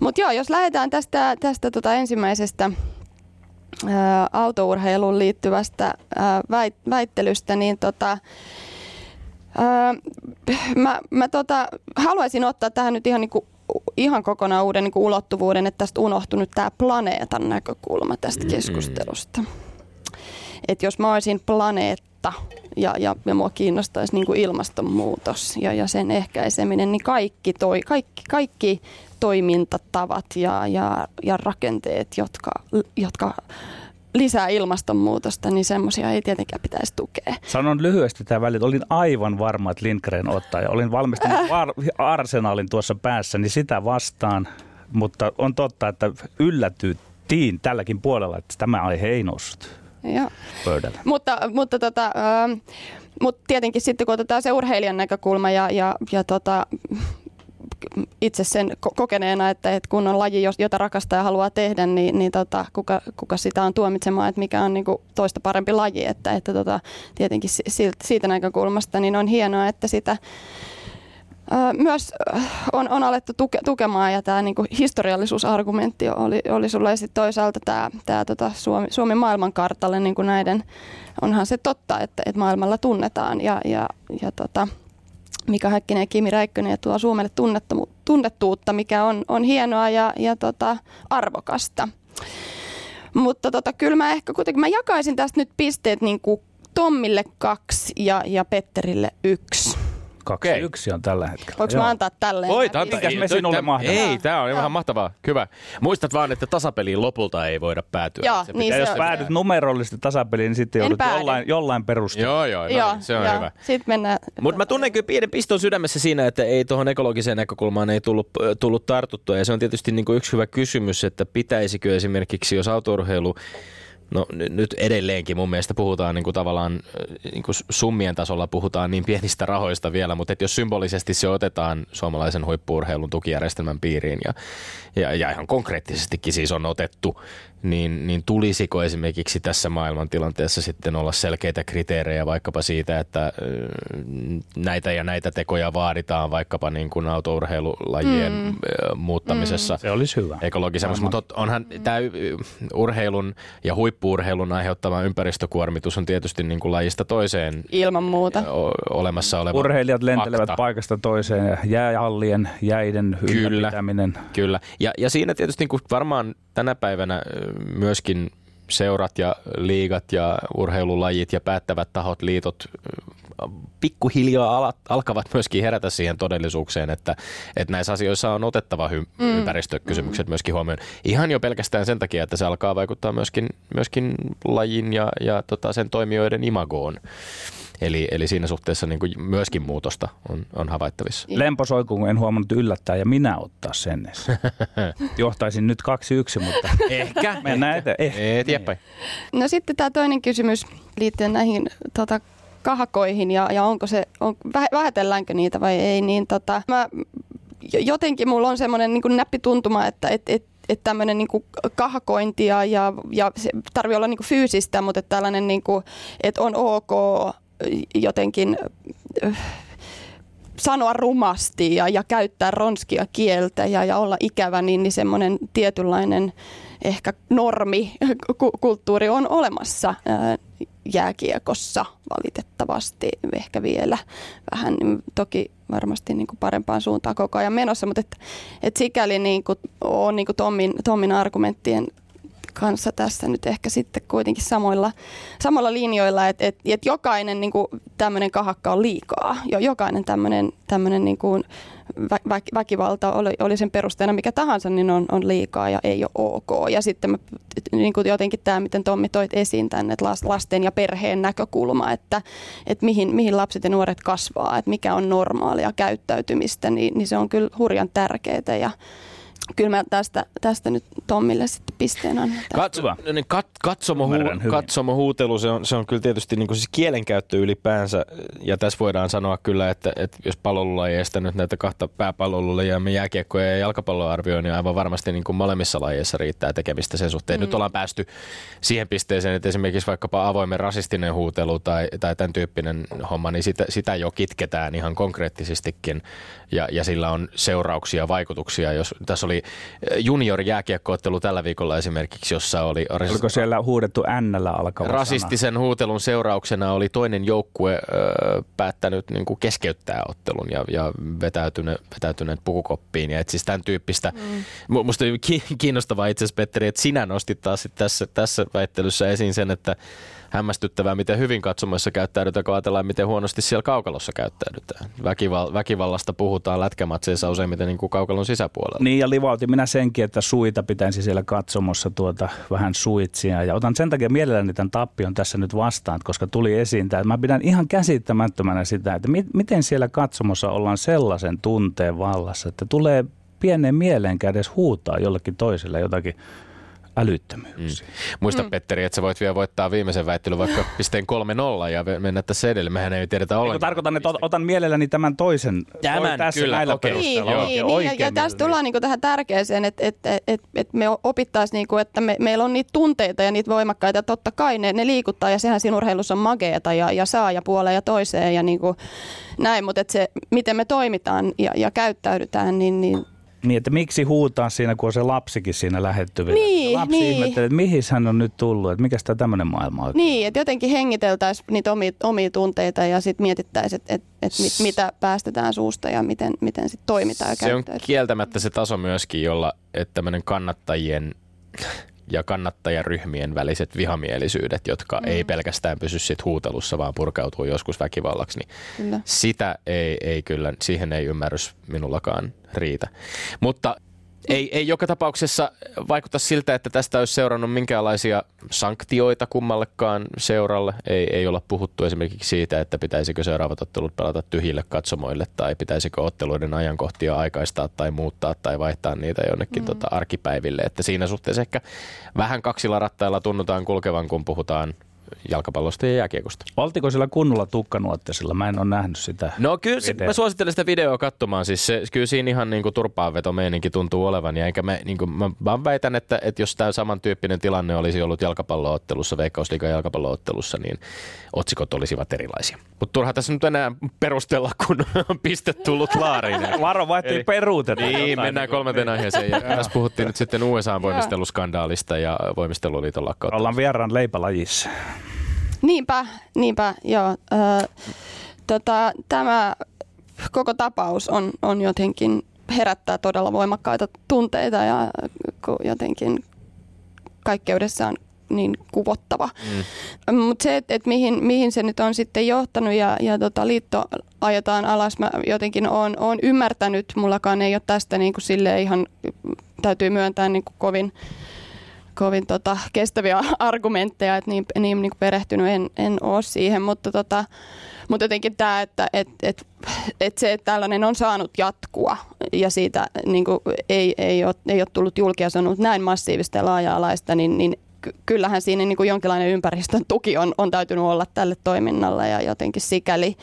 Mutta joo, jos lähdetään tästä, tästä tota ensimmäisestä ää, autourheiluun liittyvästä ää, väit, väittelystä, niin tota, ää, mä, mä tota, haluaisin ottaa tähän nyt ihan niinku ihan kokonaan uuden niin ulottuvuuden, että tästä unohtunut tämä planeetan näkökulma tästä keskustelusta. Mm että jos mä olisin planeetta ja, ja, ja mua kiinnostaisi niin kuin ilmastonmuutos ja, ja sen ehkäiseminen, niin kaikki, toi, kaikki, kaikki toimintatavat ja, ja, ja rakenteet, jotka, jotka lisää ilmastonmuutosta, niin semmoisia ei tietenkään pitäisi tukea. Sanon lyhyesti tämä väli, olin aivan varma, että Lindgren ottaa ja olin valmistanut äh. arsenaalin tuossa päässä, niin sitä vastaan. Mutta on totta, että yllätyttiin tälläkin puolella, että tämä aihe ei noussut. Joo. pöydällä. Mutta, mutta, tota, ähm, mutta tietenkin sitten kun otetaan se urheilijan näkökulma ja, ja, ja tota, itse sen ko- kokeneena, että, että kun on laji, jota rakastaa ja haluaa tehdä, niin, niin tota, kuka, kuka sitä on tuomitsemaan, että mikä on niin kuin toista parempi laji. Että, että tota, tietenkin siitä näkökulmasta niin on hienoa, että sitä Myös on, on alettu tuke, tukemaan ja tämä niinku historiallisuusargumentti oli, oli sulla ja sit toisaalta tämä tää, tota Suomi, Suomi maailmankartalle niinku näiden, onhan se totta, että, että maailmalla tunnetaan ja, ja, ja tota, Mika Häkkinen ja Kimi Räikkönen ja tuo Suomelle tunnettomu- tunnettuutta, mikä on, on hienoa ja, ja tota, arvokasta. Mutta tota, kyllä mä ehkä kuitenkin mä jakaisin tästä nyt pisteet niin kuin Tommille kaksi ja, ja Petterille yksi. Kaksi Okei. yksi on tällä hetkellä. Voinko Joo. mä antaa tälleen? Voit antaa. Mikäs Ei, me sinulle? Ei, tämä on ihan mahtavaa. Hyvä. Muistat vaan, että tasapeliin lopulta ei voida päätyä. Joo, Se niin Ja jos se on- päädyt numerollisesti tasapeliin, niin sitten En joudut päädy. jollain, jollain perusteella. Joo, joo, no, Joo, niin, se on joo. hyvä. Sitten mennään. Mutta mä tunnen kyllä pienen piston sydämessä siinä, että ei tuohon ekologiseen näkökulmaan ei tullut, tullut tartuttua. Ja se on tietysti niin kuin yksi hyvä kysymys, että pitäisikö esimerkiksi, jos autourheilu No nyt edelleenkin mun mielestä puhutaan niin kuin tavallaan äh, niin kuin summien tasolla puhutaan niin pienistä rahoista vielä, mutta että jos symbolisesti se otetaan suomalaisen huippuurheilun tukijärjestelmän piiriin ja, ja, ja ihan konkreettisestikin siis on otettu, niin, niin tulisiko esimerkiksi tässä maailmantilanteessa sitten olla selkeitä kriteerejä vaikkapa siitä, että näitä ja näitä tekoja vaaditaan vaikkapa niin kuin autourheilulajien mm. muuttamisessa Se olisi hyvä. ekologisemmaksi, mutta onhan tämä urheilun ja huippuurheilun aiheuttama ympäristökuormitus on tietysti niin kuin lajista toiseen Ilman muuta. olemassa oleva Urheilijat lentelevät fakta. paikasta toiseen ja jäähallien, jäiden Kyllä. ylläpitäminen. Kyllä. Ja, ja siinä tietysti niin kuin varmaan tänä päivänä myöskin seurat ja liigat ja urheilulajit ja päättävät tahot, liitot pikkuhiljaa ala- alkavat myöskin herätä siihen todellisuukseen, että, että näissä asioissa on otettava hy- mm. ympäristökysymykset myöskin huomioon. Ihan jo pelkästään sen takia, että se alkaa vaikuttaa myöskin, myöskin lajin ja, ja tota sen toimijoiden imagoon. Eli, eli siinä suhteessa niin kuin myöskin muutosta on, on havaittavissa. Lempo soi, kun en huomannut yllättää ja minä ottaa sen. Johtaisin nyt 2-1, mutta Ehkä. mennään eteen. Eh. Eteenpäin. No sitten tämä toinen kysymys liittyen näihin tota, kahakoihin ja, ja onko se, on, väh- vähätelläänkö niitä vai ei, niin tota, mä, jo- jotenkin mulla on semmoinen niin näppituntuma, että et, et, että tämmöinen niin kahakointi ja, ja, ja se tarvii olla niin kuin fyysistä, mutta että tällainen, niin kuin, että on ok jotenkin äh, sanoa rumasti ja, ja käyttää ronskia kieltä ja, ja olla ikävä, niin, niin semmoinen tietynlainen ehkä normi, ku- kulttuuri on olemassa ää, jääkiekossa valitettavasti ehkä vielä vähän niin toki varmasti niin kuin parempaan suuntaan koko ajan menossa, mutta et, et sikäli niin kuin on niin kuin Tommin, Tommin argumenttien kanssa tässä nyt ehkä sitten kuitenkin samoilla, samoilla linjoilla, että et, et jokainen niin tämmöinen kahakka on liikaa. Jo, jokainen tämmöinen niin kuin vä, vä, väkivalta, oli, oli sen perusteena mikä tahansa, niin on, on liikaa ja ei ole ok. Ja sitten mä, niin kuin jotenkin tämä, miten Tommi toit esiin tänne, että las- lasten ja perheen näkökulma, että, että mihin, mihin lapset ja nuoret kasvaa, että mikä on normaalia käyttäytymistä, niin, niin se on kyllä hurjan tärkeää ja kyllä mä tästä, tästä nyt Tommille sitten pisteen annan. Hyvä. niin kat, katsomo, hyvin. katsomo huutelu, se on, se on kyllä tietysti niin kuin siis kielenkäyttö ylipäänsä. Ja tässä voidaan sanoa kyllä, että, että jos pallolulajeista nyt näitä kahta pääpallolulajia, me jääkiekkoja ja jalkapalloa arvioi, niin aivan varmasti niin kuin molemmissa lajeissa riittää tekemistä sen suhteen. Mm. Nyt ollaan päästy siihen pisteeseen, että esimerkiksi vaikkapa avoimen rasistinen huutelu tai, tai tämän tyyppinen homma, niin sitä, sitä jo kitketään ihan konkreettisestikin. Ja, ja sillä on seurauksia, vaikutuksia. Jos, tässä oli junior jääkiekkoottelu tällä viikolla esimerkiksi, jossa oli Oliko siellä huudettu N-llä alkava sana? rasistisen huutelun seurauksena oli toinen joukkue ö, päättänyt niin kuin keskeyttää ottelun ja, ja vetäytyneet, vetäytyneet pukukoppiin. Ja et siis tämän tyyppistä. Mm. Musta oli ki- kiinnostavaa itse asiassa, Petteri, että sinä nostit taas tässä, tässä väittelyssä esiin sen, että hämmästyttävää, miten hyvin katsomoissa käyttäydytään, kun ajatellaan, miten huonosti siellä kaukalossa käyttäydytään. Väkival- väkivallasta puhutaan lätkämatseissa useimmiten niin kuin kaukalon sisäpuolella. Niin ja livautin minä senkin, että suita pitäisi siellä katsomossa tuota vähän suitsia. Ja otan sen takia mielelläni tämän tappion tässä nyt vastaan, koska tuli esiin tämä. Mä pidän ihan käsittämättömänä sitä, että mi- miten siellä katsomossa ollaan sellaisen tunteen vallassa, että tulee pienen mieleenkään edes huutaa jollekin toiselle jotakin älyttömyyksiä. Muista mm. Petteri, että sä voit vielä voittaa viimeisen väittelyn vaikka pisteen 3-0 ja mennä tässä edelle. Mehän ei tiedetä ollenkaan. tarkoitan, että ot- otan mielelläni tämän toisen Tämän, tässä kyllä, näillä. Joo. Niin, Oikein- niin, ja, ja tässä tullaan niinku tähän tärkeeseen, että et, et, et, et me opittaisiin, niinku, että me, meillä on niitä tunteita ja niitä voimakkaita. Totta kai ne, ne liikuttaa ja sehän siinä urheilussa on mageeta ja, ja saa ja puoleen ja toiseen ja niinku, näin. Mutta se, miten me toimitaan ja, ja käyttäydytään, niin, niin Niin, että miksi huutaa siinä, kun on se lapsikin siinä lähettyvillä. Niin, Lapsi niin. ihmettelee, että mihin hän on nyt tullut, että mikä tämä tämmöinen maailma on. Niin, että jotenkin hengiteltäisiin niitä omia, omia tunteita ja sitten mietittäisiin, että et, et mit, mitä päästetään suusta ja miten, miten sit toimitaan ja Se on kieltämättä se taso myöskin, jolla että tämmöinen kannattajien ja kannattajaryhmien väliset vihamielisyydet, jotka mm. ei pelkästään pysy sit huutelussa, vaan purkautuu joskus väkivallaksi, niin Kyllä. sitä ei, ei kyllä, siihen ei ymmärrys minullakaan riitä. Mutta ei, ei joka tapauksessa vaikuta siltä, että tästä olisi seurannut minkäänlaisia sanktioita kummallekaan seuralle. Ei, ei olla puhuttu esimerkiksi siitä, että pitäisikö seuraavat ottelut pelata tyhjille katsomoille tai pitäisikö otteluiden ajankohtia aikaistaa tai muuttaa tai vaihtaa niitä jonnekin mm. tota, arkipäiville. Että siinä suhteessa ehkä vähän kaksilla rattailla tunnutaan kulkevan, kun puhutaan jalkapallosta ja jääkiekosta. Oltiko sillä kunnolla tukkanuottisilla? Mä en ole nähnyt sitä. No kyllä se, mä suosittelen sitä videoa katsomaan. Siis se, kyllä siinä ihan niinku turpaanveto meininki tuntuu olevan. Ja enkä mä, niinku, mä, mä väitän, että, että jos tämä samantyyppinen tilanne olisi ollut jalkapalloottelussa, Veikkausliigan jalkapalloottelussa, niin otsikot olisivat erilaisia. Mutta turha tässä nyt enää perustella, kun on piste tullut laariin. Varo, vai ettei Eli- peruuteta. Niin, jotain. mennään kolmanteen aiheeseen. Ja tässä puhuttiin nyt sitten USA-voimisteluskandaalista ja voimisteluliiton lakkauttamisesta. Ollaan vieraan leipälajissa. Niinpä, niinpä, joo. Ö, tota, tämä koko tapaus on, on jotenkin herättää todella voimakkaita tunteita ja jotenkin kaikkeudessaan niin kuvottava. Mm. Mutta se, että et mihin, mihin se nyt on sitten johtanut ja, ja tota, liitto ajetaan alas, mä jotenkin oon, oon ymmärtänyt, mullakaan ei ole tästä niin kuin sille ihan, täytyy myöntää niin kuin kovin kovin tota, kestäviä argumentteja, että niin, niin, niin perehtynyt en, en ole siihen, mutta, tota, mutta jotenkin tämä, että et, et, et se, että tällainen on saanut jatkua ja siitä niin kuin ei, ei, ole, ei ole tullut julkia, se on ollut näin massiivista ja laaja-alaista, niin, niin ky- kyllähän siinä niin kuin jonkinlainen ympäristön tuki on, on täytynyt olla tälle toiminnalle ja jotenkin sikäli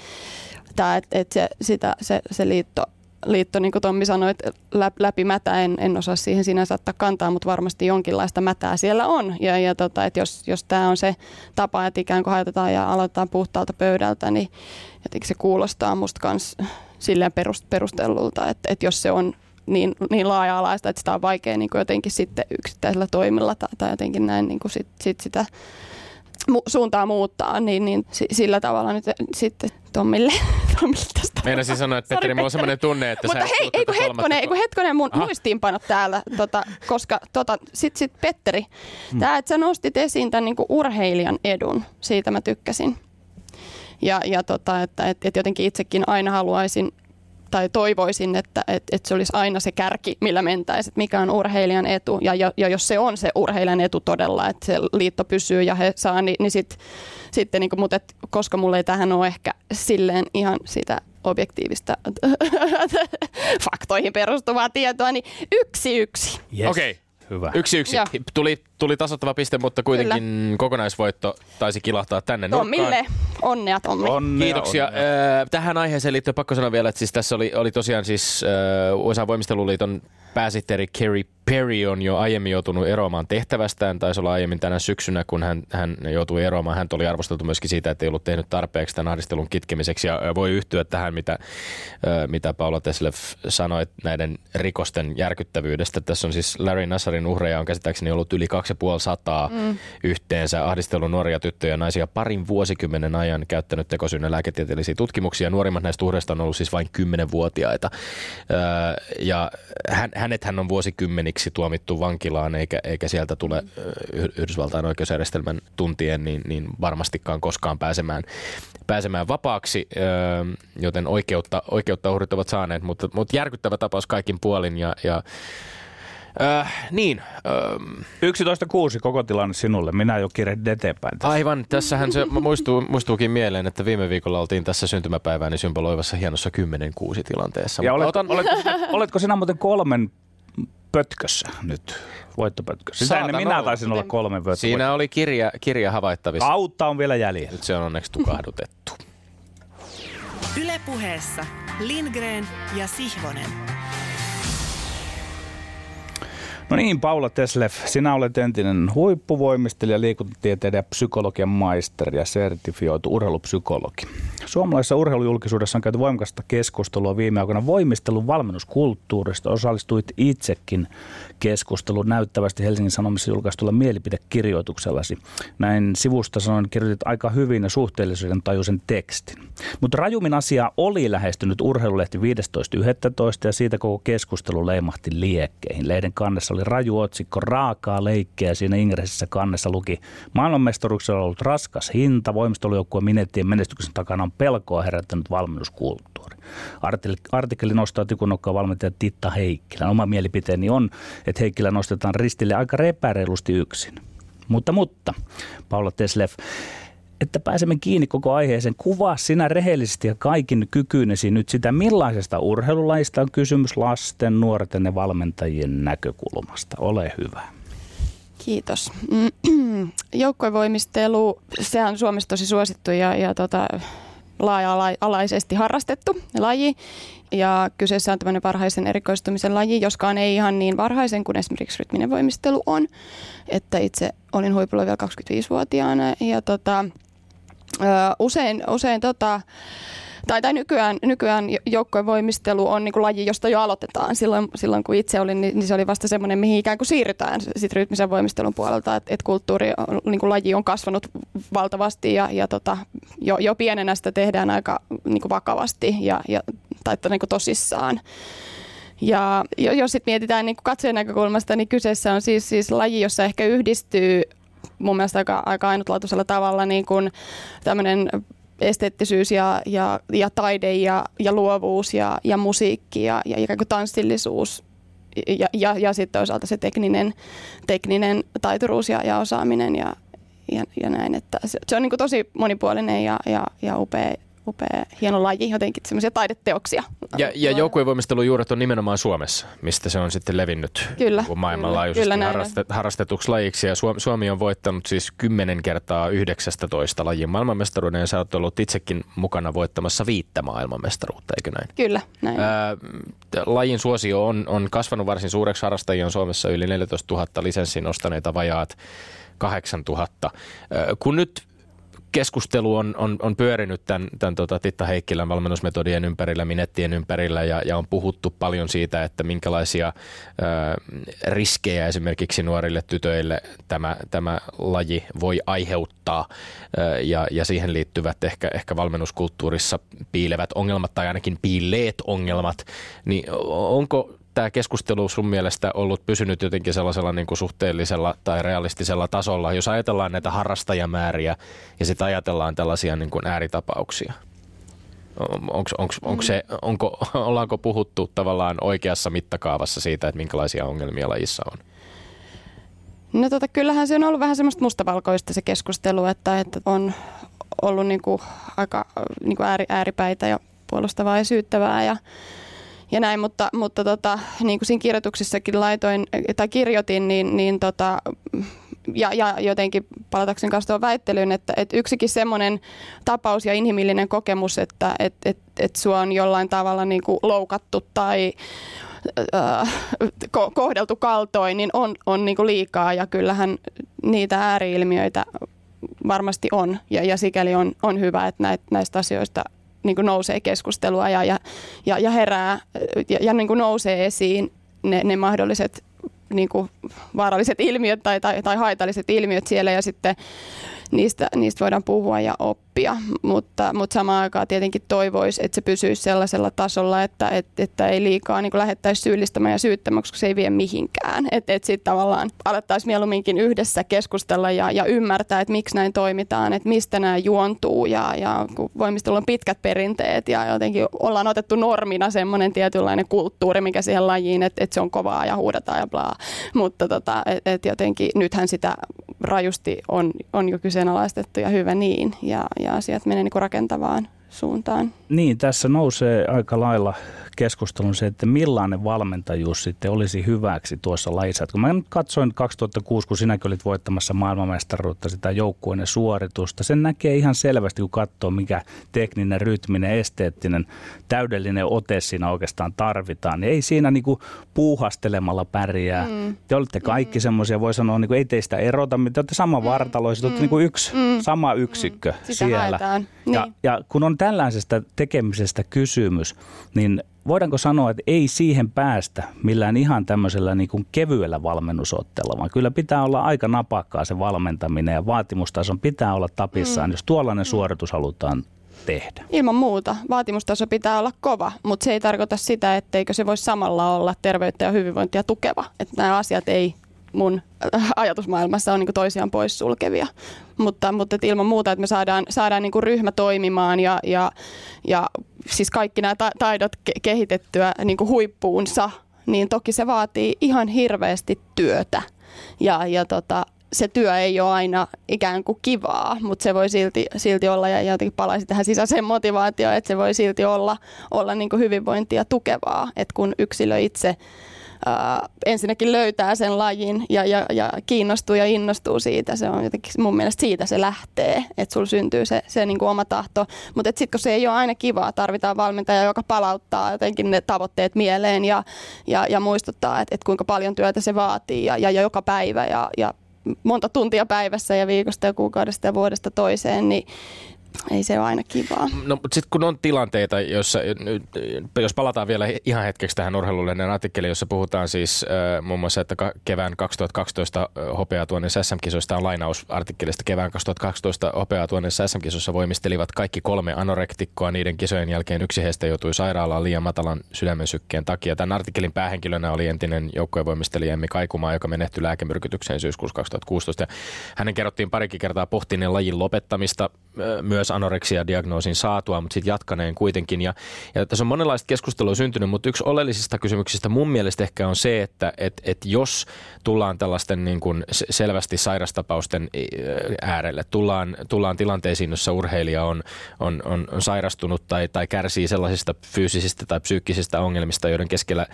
tämä, että et se, sitä, se, se liitto liitto, niin kuin Tommi sanoi, että lä- läpi mätä en, en osaa siihen sinänsä ottaa kantaa, mutta varmasti jonkinlaista mätää siellä on. Ja, ja tota, että jos, jos tämä on se tapa, että ikään kuin haetetaan ja aloitetaan puhtaalta pöydältä, niin jotenkin se kuulostaa musta kans silleen perust, perustellulta, että, että jos se on niin, niin laaja-alaista, että sitä on vaikea niin kuin jotenkin sitten yksittäisellä toimilla tai, tai jotenkin näin niin kuin sit, sit sitä mu- suuntaa muuttaa, niin, niin si- sillä tavalla nyt sitten Tommille, Tommille tästä. Meinasin sanoa, että Petteri, mulla on semmoinen tunne, että Mutta hei, eikö tätä hetkonen, eikö hetkonen mun Aha. muistiinpanot täällä, tota, koska tota, sit, sit Petteri, mm. tää, että sä nostit esiin tämän niinku urheilijan edun, siitä mä tykkäsin. Ja, ja tota, että et, et jotenkin itsekin aina haluaisin tai toivoisin, että et, et se olisi aina se kärki, millä mentäisiin, että mikä on urheilijan etu. Ja, ja, ja jos se on se urheilijan etu todella, että se liitto pysyy ja he saa, niin, niin sit, sitten, niin kuin, mutta et, koska mulla ei tähän ole ehkä silleen ihan sitä objektiivista faktoihin perustuvaa tietoa, niin yksi yksi. Yes. Okei. Hyvä. Yksi yksi. Joo. Tuli, tuli tasoittava piste, mutta kuitenkin Kyllä. kokonaisvoitto taisi kilahtaa tänne Tommille nurkkaan. onnea Tommi. Onnea, Kiitoksia. onnea. Ö, Tähän aiheeseen liittyen pakko sanoa vielä, että siis tässä oli, oli tosiaan siis ö, USA-voimisteluliiton pääsihteeri Kerry Perry on jo aiemmin joutunut eroamaan tehtävästään. Taisi olla aiemmin tänä syksynä, kun hän, hän joutui eroamaan. Hän oli arvosteltu myöskin siitä, että ei ollut tehnyt tarpeeksi tämän ahdistelun kitkemiseksi. Ja ö, voi yhtyä tähän, mitä, mitä Paula Teslev sanoi näiden rikosten järkyttävyydestä. Tässä on siis Larry Nassarin uhreja on käsittääkseni ollut yli 2500 mm. yhteensä ahdistelun nuoria tyttöjä ja naisia parin vuosikymmenen ajan käyttänyt tekosyynä lääketieteellisiä tutkimuksia. Nuorimmat näistä uhreista on ollut siis vain 10-vuotiaita. Öö, ja hän, hänet hän on vuosikymmeniksi tuomittu vankilaan, eikä, eikä sieltä tule Yhdysvaltain oikeusjärjestelmän tuntien niin, niin varmastikaan koskaan pääsemään, pääsemään vapaaksi, öö, joten oikeutta, oikeutta uhrit ovat saaneet, mutta, mutta järkyttävä tapaus kaikin puolin ja, ja Äh, niin, ähm, 11.6 koko tilanne sinulle. Minä jo kirehdin eteenpäin. Tässä. aivan. Tässähän se muistuu, muistuukin mieleen, että viime viikolla oltiin tässä syntymäpäivääni symboloivassa hienossa 10-6 tilanteessa. Ja Mutta olet, oletko, sinä, oletko sinä muuten kolmen pötkössä nyt, voittopötkössä. Sitä ennen minä olla. taisin olla kolme voittoa. Siinä oli kirja, kirja havaittavissa. Kautta on vielä jäljellä. Nyt se on onneksi tukahdutettu. Ylepuheessa Lindgren ja Sihvonen. No niin, Paula Teslev, sinä olet entinen huippuvoimistelija, liikuntatieteiden ja psykologian maisteri ja sertifioitu urheilupsykologi. Suomalaisessa urheilujulkisuudessa on käyty voimakasta keskustelua viime aikoina voimistelun valmennuskulttuurista. Osallistuit itsekin keskusteluun näyttävästi Helsingin Sanomissa julkaistulla mielipidekirjoituksellasi. Näin sivusta sanoin, kirjoitit aika hyvin ja suhteellisuuden tajuisen tekstin. Mutta rajumin asia oli lähestynyt urheilulehti 15.11. ja siitä koko keskustelu leimahti liekkeihin. Lehden kannessa oli raju otsikko Raakaa leikkeä ja siinä ingressissä kannessa luki Maailmanmestaruuksella on ollut raskas hinta, voimistelujoukkueen minettien menestyksen takana on pelkoa herättänyt valmennuskulttuuri. Artikkeli, artikkeli nostaa tikunokkaa valmentaja Titta Heikkilän. Oma mielipiteeni on, että Heikkilä nostetaan ristille aika repäreilusti yksin. Mutta, mutta, Paula Teslev, että pääsemme kiinni koko aiheeseen. Kuvaa sinä rehellisesti ja kaikin kykyynesi nyt sitä, millaisesta urheilulajista on kysymys lasten, nuorten ja valmentajien näkökulmasta. Ole hyvä. Kiitos. Joukkuevoimistelu, sehän on Suomessa tosi suosittu ja, ja tota, laaja-alaisesti harrastettu laji. Ja kyseessä on tämmöinen varhaisen erikoistumisen laji, joskaan ei ihan niin varhaisen kuin esimerkiksi rytminen voimistelu on. Että itse olin huipulla vielä 25-vuotiaana ja tota, usein, usein tota, tai, tai nykyään, nykyään joukkojen voimistelu on niin kuin laji, josta jo aloitetaan. Silloin, silloin kun itse olin, niin, niin se oli vasta semmoinen, mihin ikään kuin siirrytään sit rytmisen voimistelun puolelta. Että et kulttuuri, niin kuin laji on kasvanut valtavasti ja, ja tota, jo, jo pienenä sitä tehdään aika niin kuin vakavasti ja, ja, tai että niin kuin tosissaan. Ja jos sitten mietitään niin katsojan näkökulmasta, niin kyseessä on siis, siis laji, jossa ehkä yhdistyy mun mielestä aika, aika ainutlaatuisella tavalla niin kuin tämmöinen esteettisyys ja, ja, ja taide ja, ja luovuus ja, ja musiikki ja, ja ikään kuin tanssillisuus ja, ja, ja sitten toisaalta se tekninen, tekninen taituruus ja, ja osaaminen ja, ja, ja näin. Että se, se on niin kuin tosi monipuolinen ja, ja, ja upea, upea, hieno laji, jotenkin semmoisia taideteoksia. Ja, ja joukkuevoimistelun juuret on nimenomaan Suomessa, mistä se on sitten levinnyt Kyllä, maailmanlaajuisesti kyllä, kyllä näin harrastet, harrastetuksi lajiksi. Ja Suomi, Suomi on voittanut siis 10 kertaa 19 lajin maailmanmestaruuden ja sä oot ollut itsekin mukana voittamassa viittä maailmanmestaruutta, eikö näin? Kyllä, näin. Ää, lajin suosio on, on kasvanut varsin suureksi. Harrastajia on Suomessa yli 14 000 lisenssin ostaneita vajaat 8 000. Ää, kun nyt keskustelu on, on, on pyörinyt tämän, tämän tota Titta Heikkilän valmennusmetodien ympärillä, minettien ympärillä ja, ja on puhuttu paljon siitä, että minkälaisia ö, riskejä esimerkiksi nuorille tytöille tämä, tämä laji voi aiheuttaa. Ö, ja, ja siihen liittyvät ehkä, ehkä valmennuskulttuurissa piilevät ongelmat tai ainakin piilleet ongelmat, niin onko tämä keskustelu sun mielestä ollut pysynyt jotenkin sellaisella niin kuin suhteellisella tai realistisella tasolla, jos ajatellaan näitä harrastajamääriä ja sitten ajatellaan tällaisia niin kuin ääritapauksia? Onks, onks, onks se, onko, ollaanko puhuttu tavallaan oikeassa mittakaavassa siitä, että minkälaisia ongelmia lajissa on? No tota, kyllähän se on ollut vähän semmoista mustavalkoista se keskustelu, että, että on ollut niinku aika niinku ääri, ääripäitä ja puolustavaa ja syyttävää ja, ja näin, mutta, mutta tota, niin kuin siinä kirjoituksissakin laitoin, tai kirjoitin, niin, niin tota, ja, ja jotenkin palatakseni kanssa tuohon väittelyyn, että, että yksikin semmoinen tapaus ja inhimillinen kokemus, että et, et, et sua on jollain tavalla niin kuin loukattu tai äh, ko- kohdeltu kaltoin, niin on, on niin kuin liikaa. Ja kyllähän niitä ääriilmiöitä varmasti on. Ja, ja sikäli on, on hyvä, että näistä asioista niin kuin nousee keskustelua ja, ja, ja, ja herää ja, ja niin kuin nousee esiin ne, ne mahdolliset niin kuin vaaralliset ilmiöt tai, tai, tai haitalliset ilmiöt siellä ja sitten niistä, niistä voidaan puhua ja oppia, mutta, mutta samaan aikaan tietenkin toivoisi, että se pysyisi sellaisella tasolla, että, että, että ei liikaa niin lähettäisi syyllistämään ja syyttämään, koska se ei vie mihinkään. Että, että sitten tavallaan alettaisiin mieluumminkin yhdessä keskustella ja, ja ymmärtää, että miksi näin toimitaan, että mistä nämä juontuu ja, ja kun voimistelu on pitkät perinteet ja jotenkin ollaan otettu normina semmoinen tietynlainen kulttuuri, mikä siihen lajiin, että, että se on kovaa ja huudataan ja blaa. Mutta tota, että et jotenkin nythän sitä rajusti on, on jo kyseenalaistettu ja hyvä niin. Ja, ja asiat menee niin rakentavaan suuntaan. Niin, tässä nousee aika lailla keskustelun se, että millainen valmentajuus sitten olisi hyväksi tuossa lajissa. Kun mä nyt katsoin 2006, kun sinäkin olit voittamassa maailmanmestaruutta, sitä joukkueiden suoritusta, sen näkee ihan selvästi, kun katsoo, mikä tekninen, rytminen, esteettinen, täydellinen ote siinä oikeastaan tarvitaan. Niin ei siinä niinku puuhastelemalla pärjää. Mm. Te olette kaikki mm. semmoisia, voi sanoa, niin kuin ei teistä erota, te olette sama mm. vartalo, te olette mm. niin yksi, mm. sama yksikkö mm. siellä. Niin. Ja, ja kun on tällaisesta tekemisestä kysymys, niin voidaanko sanoa, että ei siihen päästä millään ihan tämmöisellä niin kuin kevyellä valmennusotteella, vaan kyllä pitää olla aika napakkaa se valmentaminen ja vaatimustason pitää olla tapissaan, mm. jos tuollainen mm. suoritus halutaan tehdä. Ilman muuta. Vaatimustaso pitää olla kova, mutta se ei tarkoita sitä, etteikö se voisi samalla olla terveyttä ja hyvinvointia tukeva. Että nämä asiat ei mun ajatusmaailmassa on niin toisiaan poissulkevia. Mutta, mutta että ilman muuta, että me saadaan, saadaan niin ryhmä toimimaan ja, ja, ja siis kaikki nämä taidot kehitettyä niin huippuunsa, niin toki se vaatii ihan hirveästi työtä. Ja, ja tota, se työ ei ole aina ikään kuin kivaa, mutta se voi silti, silti olla, ja jotenkin palaisi tähän sisäiseen motivaatioon, että se voi silti olla, olla niin hyvinvointia tukevaa, että kun yksilö itse äh, ensinnäkin löytää sen lajin ja, ja, ja kiinnostuu ja innostuu siitä. Se on jotenkin mun mielestä siitä se lähtee, että sulla syntyy se, se niin kuin oma tahto. Mutta sitten kun se ei ole aina kivaa, tarvitaan valmentaja, joka palauttaa jotenkin ne tavoitteet mieleen ja, ja, ja muistuttaa, että, että kuinka paljon työtä se vaatii ja, ja, ja joka päivä ja, ja monta tuntia päivässä ja viikosta ja kuukaudesta ja vuodesta toiseen, niin, ei se ole aina kivaa. No, mutta sitten kun on tilanteita, joissa, jos palataan vielä ihan hetkeksi tähän urheilulehden artikkeliin, jossa puhutaan siis äh, muun muassa, että kevään 2012 hopeaa tuonneissa SM-kisoista on lainaus artikkelista. Kevään 2012 hopeaa tuonneissa SM-kisoissa voimistelivat kaikki kolme anorektikkoa. Niiden kisojen jälkeen yksi heistä joutui sairaalaan liian matalan sydämen sykkeen takia. Tämän artikkelin päähenkilönä oli entinen joukkuevoimistelija Emmi Kaikumaa, joka menehtyi lääkemyrkytykseen syyskuussa 2016. Ja hänen kerrottiin parikin kertaa pohtineen lajin lopettamista myös anoreksia-diagnoosin saatua, mutta sitten jatkaneen kuitenkin. Ja, ja tässä on monenlaista keskustelua syntynyt, mutta yksi oleellisista kysymyksistä mun mielestä ehkä on se, että et, et jos tullaan tällaisten niin kuin selvästi sairastapausten äärelle, tullaan, tullaan tilanteisiin, jossa urheilija on, on, on, on sairastunut tai, tai kärsii sellaisista fyysisistä tai psyykkisistä ongelmista, joiden keskellä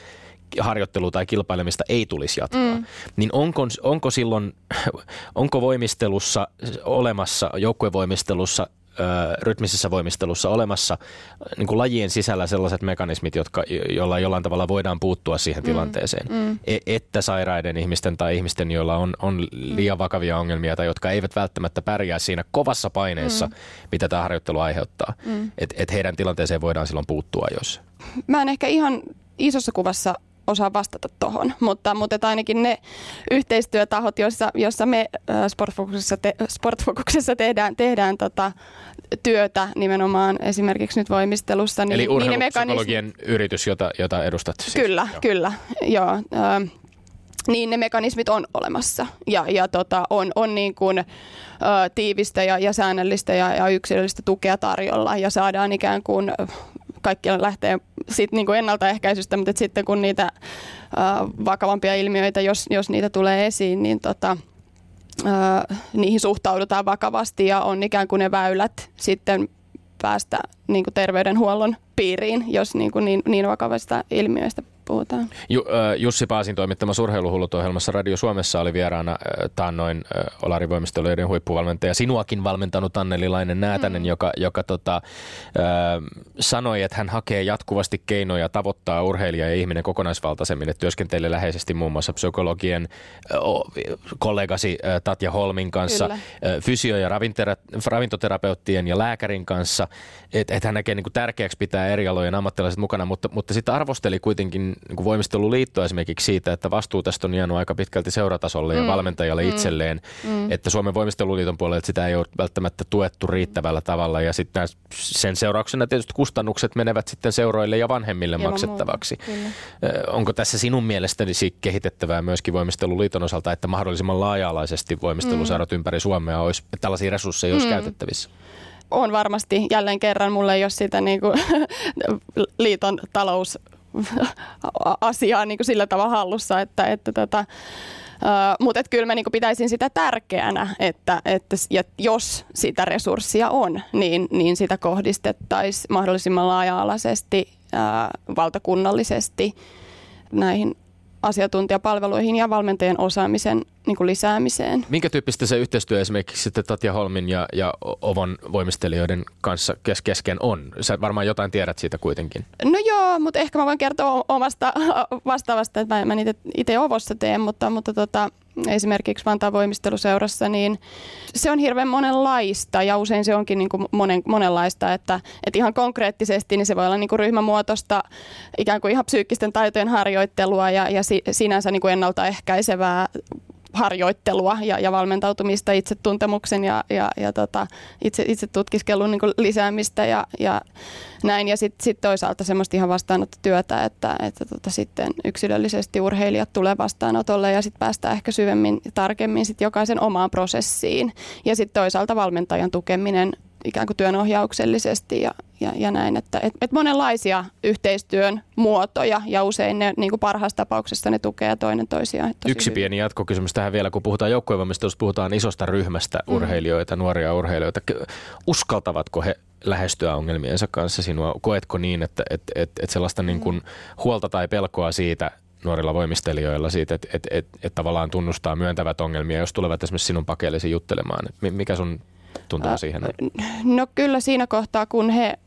harjoittelua tai kilpailemista ei tulisi jatkaa, mm. niin onko, onko silloin, onko voimistelussa olemassa, joukkuevoimistelussa rytmisessä voimistelussa olemassa niin kuin lajien sisällä sellaiset mekanismit, jotka, joilla jollain tavalla voidaan puuttua siihen mm. tilanteeseen. Mm. E, että sairaiden ihmisten tai ihmisten, joilla on, on liian vakavia ongelmia tai jotka eivät välttämättä pärjää siinä kovassa paineessa, mm. mitä tämä harjoittelu aiheuttaa. Mm. Että et heidän tilanteeseen voidaan silloin puuttua, jos... Mä en ehkä ihan isossa kuvassa osaa vastata tuohon, mutta, mutta ainakin ne yhteistyötahot, joissa, joissa me Sportfokuksessa, te, Sportfokuksessa tehdään, tehdään tota, työtä nimenomaan esimerkiksi nyt voimistelussa. Niin, Eli urheilupsykologien niin yritys, jota, jota edustat siis. Kyllä, joo. kyllä. Joo, äh, niin ne mekanismit on olemassa ja, ja tota, on, on niin kuin, ä, tiivistä ja, ja säännöllistä ja, ja yksilöllistä tukea tarjolla ja saadaan ikään kuin kaikki lähtee siitä niin kuin ennaltaehkäisystä, mutta sitten kun niitä ä, vakavampia ilmiöitä, jos, jos niitä tulee esiin, niin tota, niihin suhtaudutaan vakavasti ja on ikään kuin ne väylät sitten päästä niin kuin terveydenhuollon piiriin, jos niin, kuin niin, niin vakavista ilmiöistä puhutaan. Ju, äh, Jussi Paasin toimittamassa urheiluhullut-ohjelmassa Radio Suomessa oli vieraana äh, taannoin äh, Olari Voimisteluiden huippuvalmentaja, sinuakin valmentanut Anneli Lainen Näätänen, mm. joka, joka tota, äh, sanoi, että hän hakee jatkuvasti keinoja tavoittaa urheilija ja ihminen kokonaisvaltaisemmin, että työskentelee läheisesti muun muassa psykologien äh, kollegasi äh, Tatja Holmin kanssa, äh, fysio- ja ravintoterapeuttien ja lääkärin kanssa, että et hän näkee niin kuin tärkeäksi pitää eri alojen ammattilaiset mukana, mutta, mutta sitten arvosteli kuitenkin niin voimisteluliitto esimerkiksi siitä, että vastuu tästä on jäänyt aika pitkälti seuratasolle mm. ja valmentajalle mm. itselleen, mm. että Suomen voimisteluliiton puolella sitä ei ole välttämättä tuettu riittävällä tavalla ja sitten sen seurauksena tietysti kustannukset menevät sitten seuroille ja vanhemmille Ilman maksettavaksi. Onko tässä sinun mielestäsi kehitettävää myöskin voimisteluliiton osalta, että mahdollisimman laaja-alaisesti voimisteluseurat mm. ympäri Suomea olisi, tällaisia resursseja olisi mm. käytettävissä? On varmasti jälleen kerran, mulle ei ole sitä niin kuin, liiton talous asiaa niin kuin sillä tavalla hallussa, että, että tota, Uh, mutta kyllä mä niinku pitäisin sitä tärkeänä, että, että ja jos sitä resurssia on, niin, niin sitä kohdistettaisiin mahdollisimman laaja-alaisesti, uh, valtakunnallisesti näihin asiantuntijapalveluihin ja valmentajien osaamisen niin kuin lisäämiseen. Minkä tyyppistä se yhteistyö esimerkiksi sitten Tatja Holmin ja, ja Ovon voimistelijoiden kanssa kes- kesken on? Sä varmaan jotain tiedät siitä kuitenkin. No joo, mutta ehkä mä voin kertoa omasta vastaavasta, että mä, mä niitä itse Ovossa teen, mutta, mutta tota, esimerkiksi Vantaan voimisteluseurassa, niin se on hirveän monenlaista ja usein se onkin niin kuin monen, monenlaista, että, että ihan konkreettisesti niin se voi olla niin kuin ryhmämuotoista ikään kuin ihan psyykkisten taitojen harjoittelua ja, ja si, sinänsä niin kuin ennaltaehkäisevää harjoittelua ja, ja valmentautumista, itsetuntemuksen ja, ja, ja tota, itse, itse tutkiskelun niin lisäämistä ja, ja näin. Ja sitten sit toisaalta semmoista ihan vastaanottotyötä, että, että tota, sitten yksilöllisesti urheilijat tulee vastaanotolle ja sitten päästään ehkä syvemmin tarkemmin sit jokaisen omaan prosessiin. Ja sitten toisaalta valmentajan tukeminen ikään kuin työnohjauksellisesti ja, ja, ja näin, että et, et monenlaisia yhteistyön muotoja ja usein ne niin kuin parhaassa tapauksessa ne tukee toinen toisiaan. Yksi hyvin. pieni jatkokysymys tähän vielä, kun puhutaan joukkuevalmistelusta, puhutaan isosta ryhmästä mm. urheilijoita, nuoria urheilijoita. Uskaltavatko he lähestyä ongelmiensa kanssa sinua? Koetko niin, että et, et, et sellaista mm. niin kuin huolta tai pelkoa siitä nuorilla voimistelijoilla siitä, että et, et, et tavallaan tunnustaa myöntävät ongelmia, jos tulevat esimerkiksi sinun pakeellesi juttelemaan? Mikä sun tuntuu siihen? No kyllä siinä kohtaa, kun he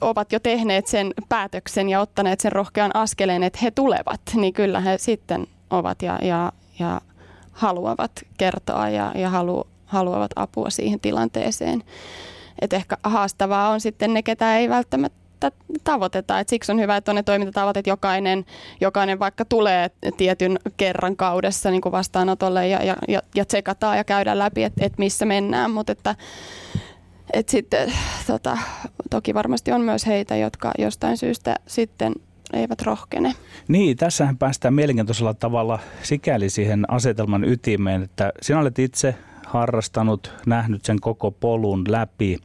ovat jo tehneet sen päätöksen ja ottaneet sen rohkean askeleen, että he tulevat, niin kyllä he sitten ovat ja, ja, ja haluavat kertoa ja, ja halu, haluavat apua siihen tilanteeseen. Et ehkä haastavaa on sitten ne, ketä ei välttämättä tavoiteta. Et siksi on hyvä, että on ne toimintatavat, että jokainen, jokainen vaikka tulee tietyn kerran kaudessa niin kuin vastaanotolle ja, ja, ja, ja tsekataan ja käydään läpi, että et missä mennään. Mutta että, et sitten tota, toki varmasti on myös heitä, jotka jostain syystä sitten eivät rohkene. Niin, tässähän päästään mielenkiintoisella tavalla sikäli siihen asetelman ytimeen, että sinä olet itse harrastanut, nähnyt sen koko polun läpi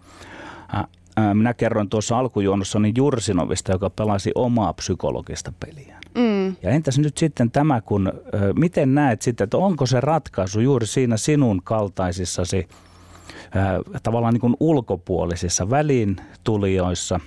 minä kerroin tuossa alkujuonnossani Jursinovista, joka pelasi omaa psykologista peliä. Mm. Ja entäs nyt sitten tämä, kun miten näet sitten, että onko se ratkaisu juuri siinä sinun kaltaisissasi tavallaan niin kuin ulkopuolisissa väliintulijoissa,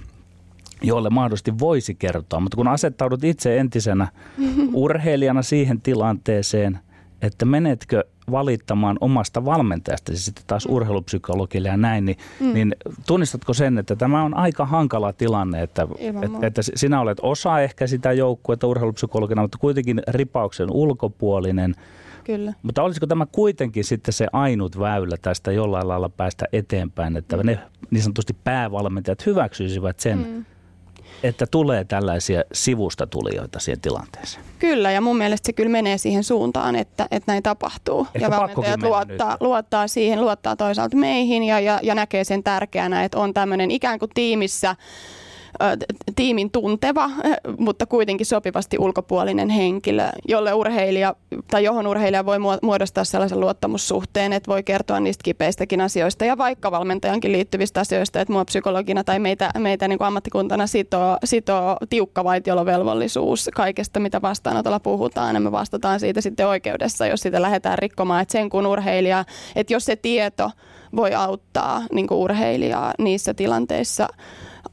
jolle mahdollisesti voisi kertoa, mutta kun asettaudut itse entisenä urheilijana siihen tilanteeseen, että menetkö valittamaan omasta valmentajasta, sitten taas mm. urheilupsykologille ja näin, niin, mm. niin tunnistatko sen, että tämä on aika hankala tilanne, että, että, että sinä olet osa ehkä sitä joukkuetta urheilupsykologina, mutta kuitenkin ripauksen ulkopuolinen. Kyllä. Mutta olisiko tämä kuitenkin sitten se ainut väylä tästä jollain lailla päästä eteenpäin, että mm. ne niin sanotusti päävalmentajat hyväksyisivät sen, mm että tulee tällaisia sivusta tulijoita siihen tilanteeseen. Kyllä, ja mun mielestä se kyllä menee siihen suuntaan, että, että näin tapahtuu. Ehkä ja valmentajat luottaa, luottaa siihen, luottaa toisaalta meihin ja, ja, ja näkee sen tärkeänä, että on tämmöinen ikään kuin tiimissä tiimin tunteva, mutta kuitenkin sopivasti ulkopuolinen henkilö, jolle urheilija tai johon urheilija voi muodostaa sellaisen luottamussuhteen, että voi kertoa niistä kipeistäkin asioista ja vaikka valmentajankin liittyvistä asioista, että mua psykologina tai meitä, meitä niin kuin ammattikuntana sitoo, sitoo tiukka vaitiolovelvollisuus kaikesta, mitä vastaanotolla puhutaan. Ja me vastataan siitä sitten oikeudessa, jos sitä lähdetään rikkomaan, että sen kun urheilija, että jos se tieto voi auttaa niin kuin urheilijaa niissä tilanteissa,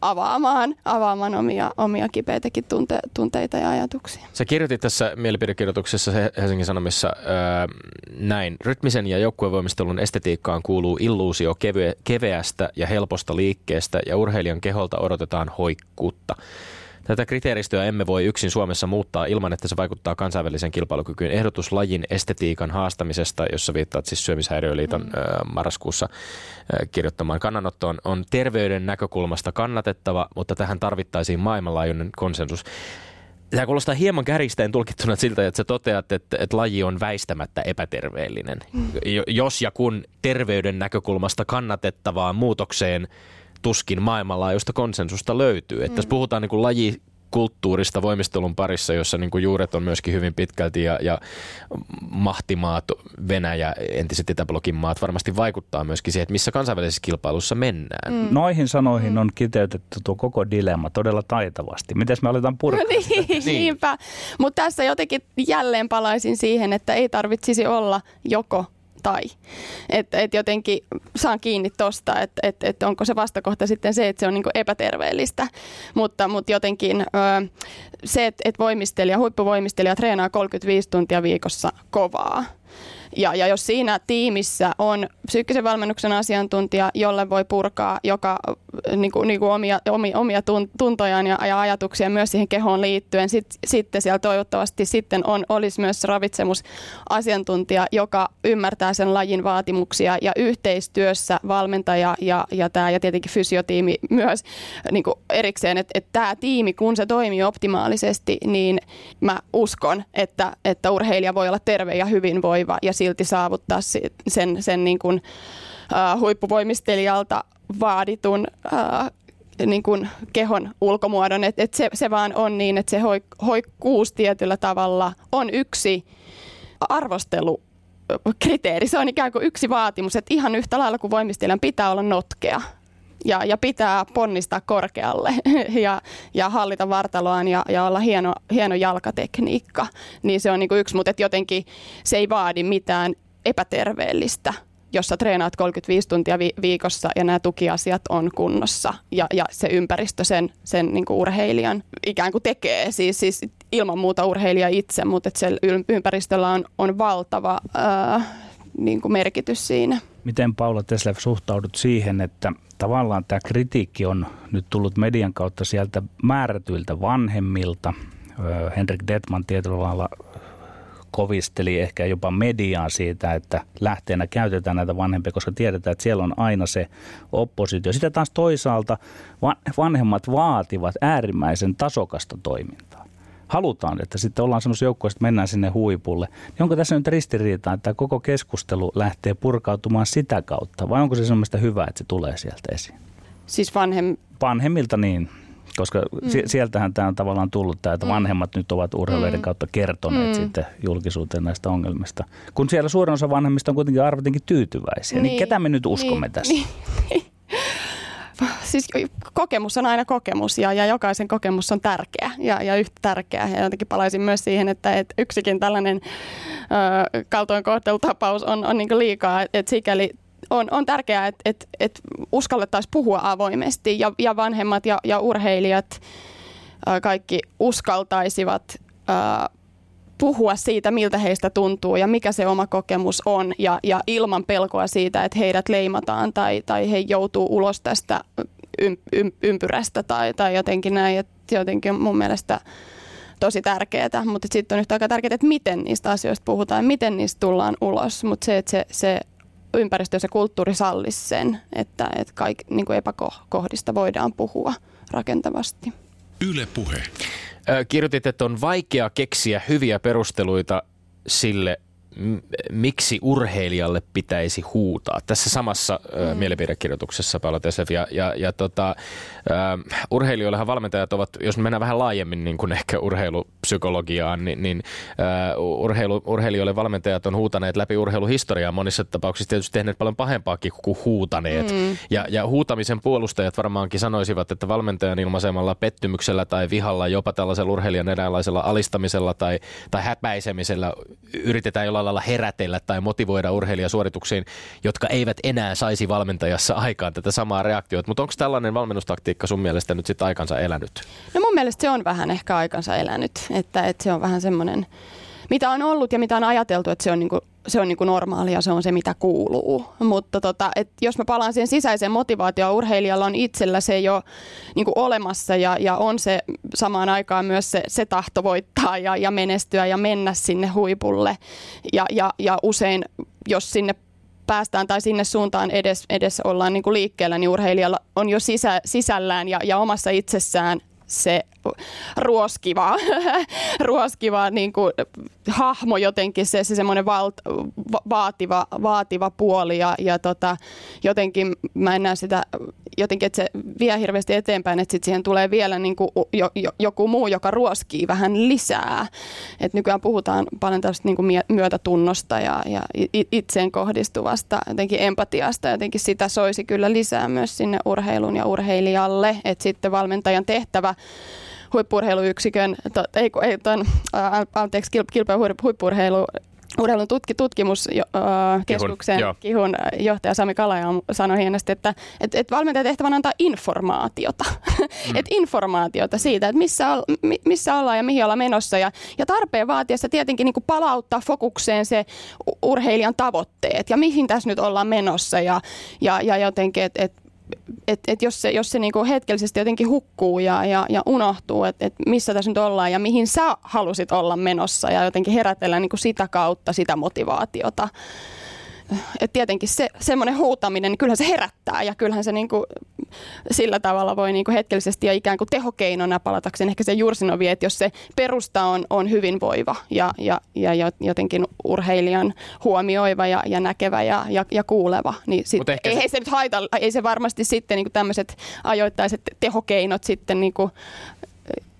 avaamaan, avaamaan omia, omia kipeitäkin tunte, tunteita ja ajatuksia. Sä kirjoitit tässä mielipidekirjoituksessa Helsingin Sanomissa äh, näin. Rytmisen ja joukkuevoimistelun estetiikkaan kuuluu illuusio kevye, keveästä ja helposta liikkeestä ja urheilijan keholta odotetaan hoikkuutta. Tätä kriteeristöä emme voi yksin Suomessa muuttaa ilman, että se vaikuttaa kansainvälisen kilpailukykyyn. Ehdotus lajin estetiikan haastamisesta, jossa viittaat siis Syömishäiriöliiton mm. marraskuussa kirjoittamaan kannanottoon, on terveyden näkökulmasta kannatettava, mutta tähän tarvittaisiin maailmanlaajuinen konsensus. Tämä kuulostaa hieman kärjistäen tulkittuna siltä, että sä toteat, että, että laji on väistämättä epäterveellinen. Mm. Jos ja kun terveyden näkökulmasta kannatettavaan muutokseen tuskin maailmanlaajuista konsensusta löytyy. Että mm. Tässä puhutaan niin kuin laji kulttuurista voimistelun parissa, jossa niin kuin juuret on myöskin hyvin pitkälti ja, ja mahtimaat, Venäjä, entiset Itäblogin maat varmasti vaikuttaa myöskin siihen, että missä kansainvälisessä kilpailussa mennään. Mm. Noihin sanoihin on kiteytetty tuo koko dilemma todella taitavasti. Miten me aletaan purkaa niin, sitä? niin. Niinpä, mutta tässä jotenkin jälleen palaisin siihen, että ei tarvitsisi olla joko tai. Että et jotenkin saan kiinni tosta, että et, et onko se vastakohta sitten se, että se on niinku epäterveellistä. Mutta, mutta jotenkin ö, se, että et voimistelija, huippuvoimistelija treenaa 35 tuntia viikossa kovaa. Ja, ja jos siinä tiimissä on psyykkisen valmennuksen asiantuntija, jolle voi purkaa joka niin kuin, niin kuin omia, omia, omia tuntojaan ja, ja ajatuksia myös siihen kehoon liittyen, sit, sitten siellä toivottavasti sitten on, olisi myös ravitsemusasiantuntija, joka ymmärtää sen lajin vaatimuksia ja yhteistyössä valmentaja ja, ja, tämä, ja tietenkin fysiotiimi myös niin kuin erikseen, että, että tämä tiimi, kun se toimii optimaalisesti, niin mä uskon, että, että urheilija voi olla terve ja hyvinvoiva ja silti saavuttaa sen, sen niin kuin, uh, huippuvoimistelijalta vaaditun uh, niin kuin kehon ulkomuodon. Et, et se, se vaan on niin, että se hoikkuus tietyllä tavalla on yksi arvostelu kriteeri. Se on ikään kuin yksi vaatimus, että ihan yhtä lailla kuin voimistelijan pitää olla notkea ja, ja pitää ponnistaa korkealle ja, ja hallita vartaloaan ja, ja olla hieno, hieno jalkatekniikka, niin se on niin kuin yksi, mutta jotenkin se ei vaadi mitään epäterveellistä jossa treenaat 35 tuntia vi- viikossa ja nämä tukiasiat on kunnossa ja, ja se ympäristö sen, sen niin kuin urheilijan ikään kuin tekee. Siis, siis ilman muuta urheilija itse, mutta että se ympäristöllä on, on valtava ää, niin kuin merkitys siinä. Miten Paula Teslev suhtaudut siihen, että tavallaan tämä kritiikki on nyt tullut median kautta sieltä määrätyiltä vanhemmilta. Henrik Detman tietyllä lailla kovisteli ehkä jopa mediaa siitä, että lähteenä käytetään näitä vanhempia, koska tiedetään, että siellä on aina se oppositio. Sitten taas toisaalta vanhemmat vaativat äärimmäisen tasokasta toimintaa. Halutaan, että sitten ollaan semmoisia joukkoja, että mennään sinne huipulle. Niin onko tässä nyt ristiriita, että koko keskustelu lähtee purkautumaan sitä kautta, vai onko se semmoista hyvää, että se tulee sieltä esiin? Siis vanhem... Vanhemmilta niin. Koska mm. sieltähän tämä on tavallaan tullut tämä, että mm. vanhemmat nyt ovat urheilijoiden mm. kautta kertoneet mm. sitten julkisuuteen näistä ongelmista. Kun siellä suurin osa vanhemmista on kuitenkin arvatenkin tyytyväisiä, niin, niin ketä me nyt uskomme niin, tässä? Niin. Siis kokemus on aina kokemus ja, ja jokaisen kokemus on tärkeä ja, ja yhtä tärkeä. Ja jotenkin palaisin myös siihen, että, että yksikin tällainen ö, kaltoinkohtelutapaus on, on niin liikaa, että sikäli on, on tärkeää, että, että, että uskallettaisiin puhua avoimesti ja, ja vanhemmat ja, ja urheilijat ää, kaikki uskaltaisivat ää, puhua siitä, miltä heistä tuntuu ja mikä se oma kokemus on ja, ja ilman pelkoa siitä, että heidät leimataan tai, tai he joutuu ulos tästä ym, ym, ympyrästä tai, tai jotenkin näin. että jotenkin mun mielestä tosi tärkeää, mutta sitten on yhtä aikaa tärkeää, että miten niistä asioista puhutaan miten niistä tullaan ulos. Mutta se, että se, se ympäristö ja se kulttuuri sallisi sen, että, että kaik, niin epäkohdista voidaan puhua rakentavasti. Yle puhe. Kirjoitit, että on vaikea keksiä hyviä perusteluita sille, miksi urheilijalle pitäisi huutaa. Tässä samassa mm. mielipidekirjoituksessa Paula Tesev ja, ja, ja tota, urheilijoillehan valmentajat ovat, jos mennään vähän laajemmin niin kuin ehkä urheilupsykologiaan, niin, niin äh, urheilu, urheilijoille valmentajat on huutaneet läpi urheiluhistoriaa monissa tapauksissa tietysti tehneet paljon pahempaakin kuin huutaneet. Mm. Ja, ja huutamisen puolustajat varmaankin sanoisivat, että valmentajan ilmaisemalla pettymyksellä tai vihalla, jopa tällaisella urheilijan eräänlaisella alistamisella tai, tai häpäisemisellä yritetään jollain lailla herätellä tai motivoida urheilijasuorituksiin, jotka eivät enää saisi valmentajassa aikaan tätä samaa reaktiota. Mutta onko tällainen valmennustaktiikka sun mielestä nyt sitten aikansa elänyt? No mun mielestä se on vähän ehkä aikansa elänyt, että, että se on vähän semmoinen mitä on ollut ja mitä on ajateltu, että se on, niinku, se on niinku normaalia, se on se mitä kuuluu. Mutta tota, et jos mä palaan siihen sisäiseen motivaatioon, urheilijalla on itsellä se jo niinku olemassa ja, ja on se samaan aikaan myös se, se tahto voittaa ja, ja menestyä ja mennä sinne huipulle. Ja, ja, ja usein, jos sinne päästään tai sinne suuntaan edes, edes ollaan niin kuin liikkeellä, niin urheilijalla on jo sisä, sisällään ja, ja omassa itsessään se ruoskiva, ruoskiva niin kuin, hahmo jotenkin, se, se semmoinen va, vaativa, vaativa puoli ja, ja tota, jotenkin mä en näe sitä jotenkin, että se vie hirveästi eteenpäin, että sitten siihen tulee vielä niin kuin jo, jo, joku muu, joka ruoskii vähän lisää. Et nykyään puhutaan paljon tästä niin kuin myötätunnosta ja, ja itseen kohdistuvasta jotenkin empatiasta. Jotenkin sitä soisi kyllä lisää myös sinne urheilun ja urheilijalle, että sitten valmentajan tehtävä huippurheiluyksikön, to, ei, ei ton, ää, anteeksi, kilpailu huippurheilu urheilun tutki, tutkimuskeskuksen Kihun, Kihun johtaja Sami Kalaja sanoi hienosti, että et, et valmentajan tehtävänä antaa informaatiota. Mm. et informaatiota siitä, että missä, missä ollaan ja mihin ollaan menossa. Ja, ja tarpeen vaatiessa tietenkin niin palauttaa fokukseen se urheilijan tavoitteet ja mihin tässä nyt ollaan menossa. Ja, ja, ja jotenkin, että et että et jos se, jos se niinku hetkellisesti jotenkin hukkuu ja, ja, ja unohtuu, että et missä tässä nyt ollaan ja mihin sä halusit olla menossa ja jotenkin herätellä niinku sitä kautta sitä motivaatiota, et tietenkin se, semmoinen huutaminen, niin kyllähän se herättää ja kyllähän se niin kuin, sillä tavalla voi niin kuin hetkellisesti ja ikään kuin tehokeinona palatakseen ehkä se Jursinovi, että jos se perusta on, on hyvinvoiva ja, ja, ja jotenkin urheilijan huomioiva ja, ja näkevä ja, ja, ja kuuleva, niin sit, ei, se... ei se nyt haita, ei se varmasti sitten niin kuin tämmöiset ajoittaiset tehokeinot sitten niin kuin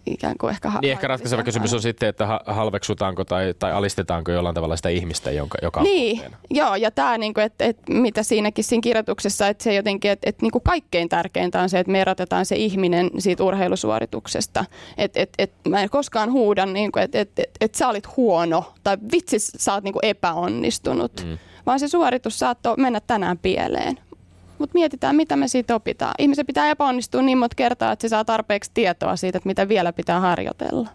ikään kuin ehkä... Niin ehkä ratkaiseva kysymys on sitten, että halveksutaanko tai, tai alistetaanko jollain tavalla sitä ihmistä, jonka, joka on Niin, kohteena. joo, ja tämä, niin kuin, että, että mitä siinäkin siinä kirjoituksessa, että se jotenkin, että, että niin kuin kaikkein tärkeintä on se, että me erotetaan se ihminen siitä urheilusuorituksesta. Että että että mä en koskaan huuda, niin kuin, että että että, että sä olit huono tai vitsi sä oot niin kuin epäonnistunut. Mm vaan se suoritus saattoi mennä tänään pieleen mutta mietitään, mitä me siitä opitaan. Ihmisen pitää epäonnistua niin monta kertaa, että se saa tarpeeksi tietoa siitä, että mitä vielä pitää harjoitella.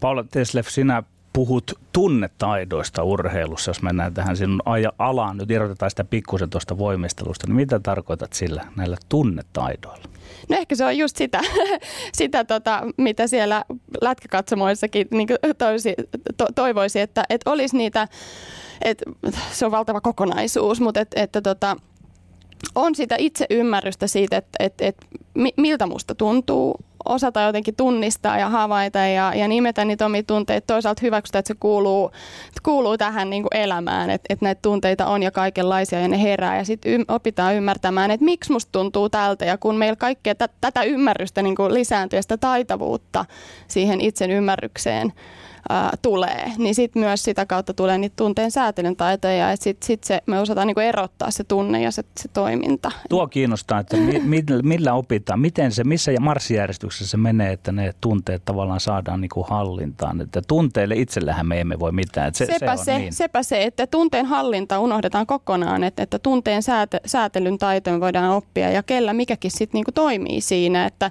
Paula Tesleff, sinä puhut tunnetaidoista urheilussa, jos mennään tähän sinun alaan, nyt irrotetaan sitä pikkusen tuosta voimistelusta, niin mitä tarkoitat sillä näillä tunnetaidoilla? No ehkä se on just sitä, sitä tota, mitä siellä lätkäkatsomoissakin niin toisi, to, toivoisi, että, että olisi niitä, että se on valtava kokonaisuus, mutta että, että tota, on sitä itse ymmärrystä siitä, että, että, että miltä musta tuntuu, osata jotenkin tunnistaa ja havaita ja, ja nimetä niitä omia tunteita. Toisaalta hyväksytä, että se kuuluu, että kuuluu tähän niin kuin elämään, että, että näitä tunteita on ja kaikenlaisia ja ne herää. Ja sitten ym, opitaan ymmärtämään, että miksi musta tuntuu tältä ja kun meillä kaikkea t- tätä ymmärrystä niin kuin lisääntyy ja sitä taitavuutta siihen itsen ymmärrykseen, ää, tulee, niin sitten myös sitä kautta tulee niitä tunteen säätelyn taitoja, että sitten sit se, me osataan niinku erottaa se tunne ja se, se toiminta. Tuo kiinnostaa, että mi, millä opitaan, miten se, missä marssijärjestyksessä se menee, että ne tunteet tavallaan saadaan niinku hallintaan. Että tunteille itsellähän me emme voi mitään. Että se, sepä, se, se, niin. sepä se, että tunteen hallinta unohdetaan kokonaan, että, että tunteen sääte, säätelyn taitoja voidaan oppia ja kellä mikäkin sitten niinku toimii siinä, että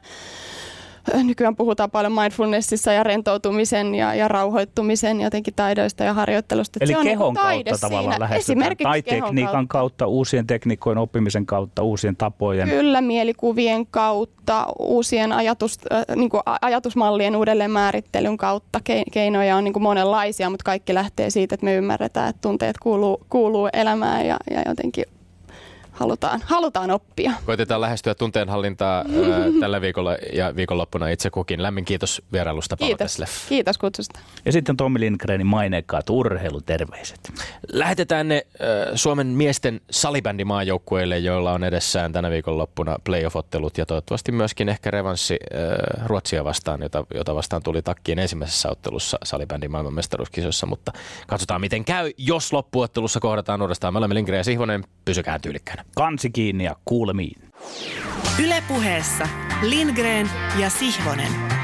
nykyään puhutaan paljon mindfulnessissa ja rentoutumisen ja, ja rauhoittumisen jotenkin taidoista ja harjoittelusta. Eli se on kehon niin kautta tavallaan lähestytään, tai tekniikan kautta. kautta, uusien tekniikojen oppimisen kautta, uusien tapojen. Kyllä, mielikuvien kautta, uusien ajatus, äh, niin kuin ajatusmallien uudelleen määrittelyn kautta. Keinoja on niin kuin monenlaisia, mutta kaikki lähtee siitä, että me ymmärretään, että tunteet kuuluu, kuuluu elämään ja, ja jotenkin halutaan, halutaan oppia. Koitetaan lähestyä tunteenhallintaa ää, tällä viikolla ja viikonloppuna itse kukin. Lämmin kiitos vierailusta, Kiitos, kiitos kutsusta. Ja sitten Tommi Lindgrenin maineikkaat urheiluterveiset. Lähetetään ne ää, Suomen miesten salibändimaajoukkueille, joilla on edessään tänä viikonloppuna playoff-ottelut ja toivottavasti myöskin ehkä revanssi ää, Ruotsia vastaan, jota, jota vastaan tuli takkiin ensimmäisessä ottelussa salibändin maailmanmestaruuskisoissa, mutta katsotaan miten käy, jos loppuottelussa kohdataan uudestaan. Me olemme Lindgren ja Sihvonen, pysykää tyylikkäänä. Kansi kiinni ja kuulemiin. Ylepuheessa Lindgren ja Sihvonen.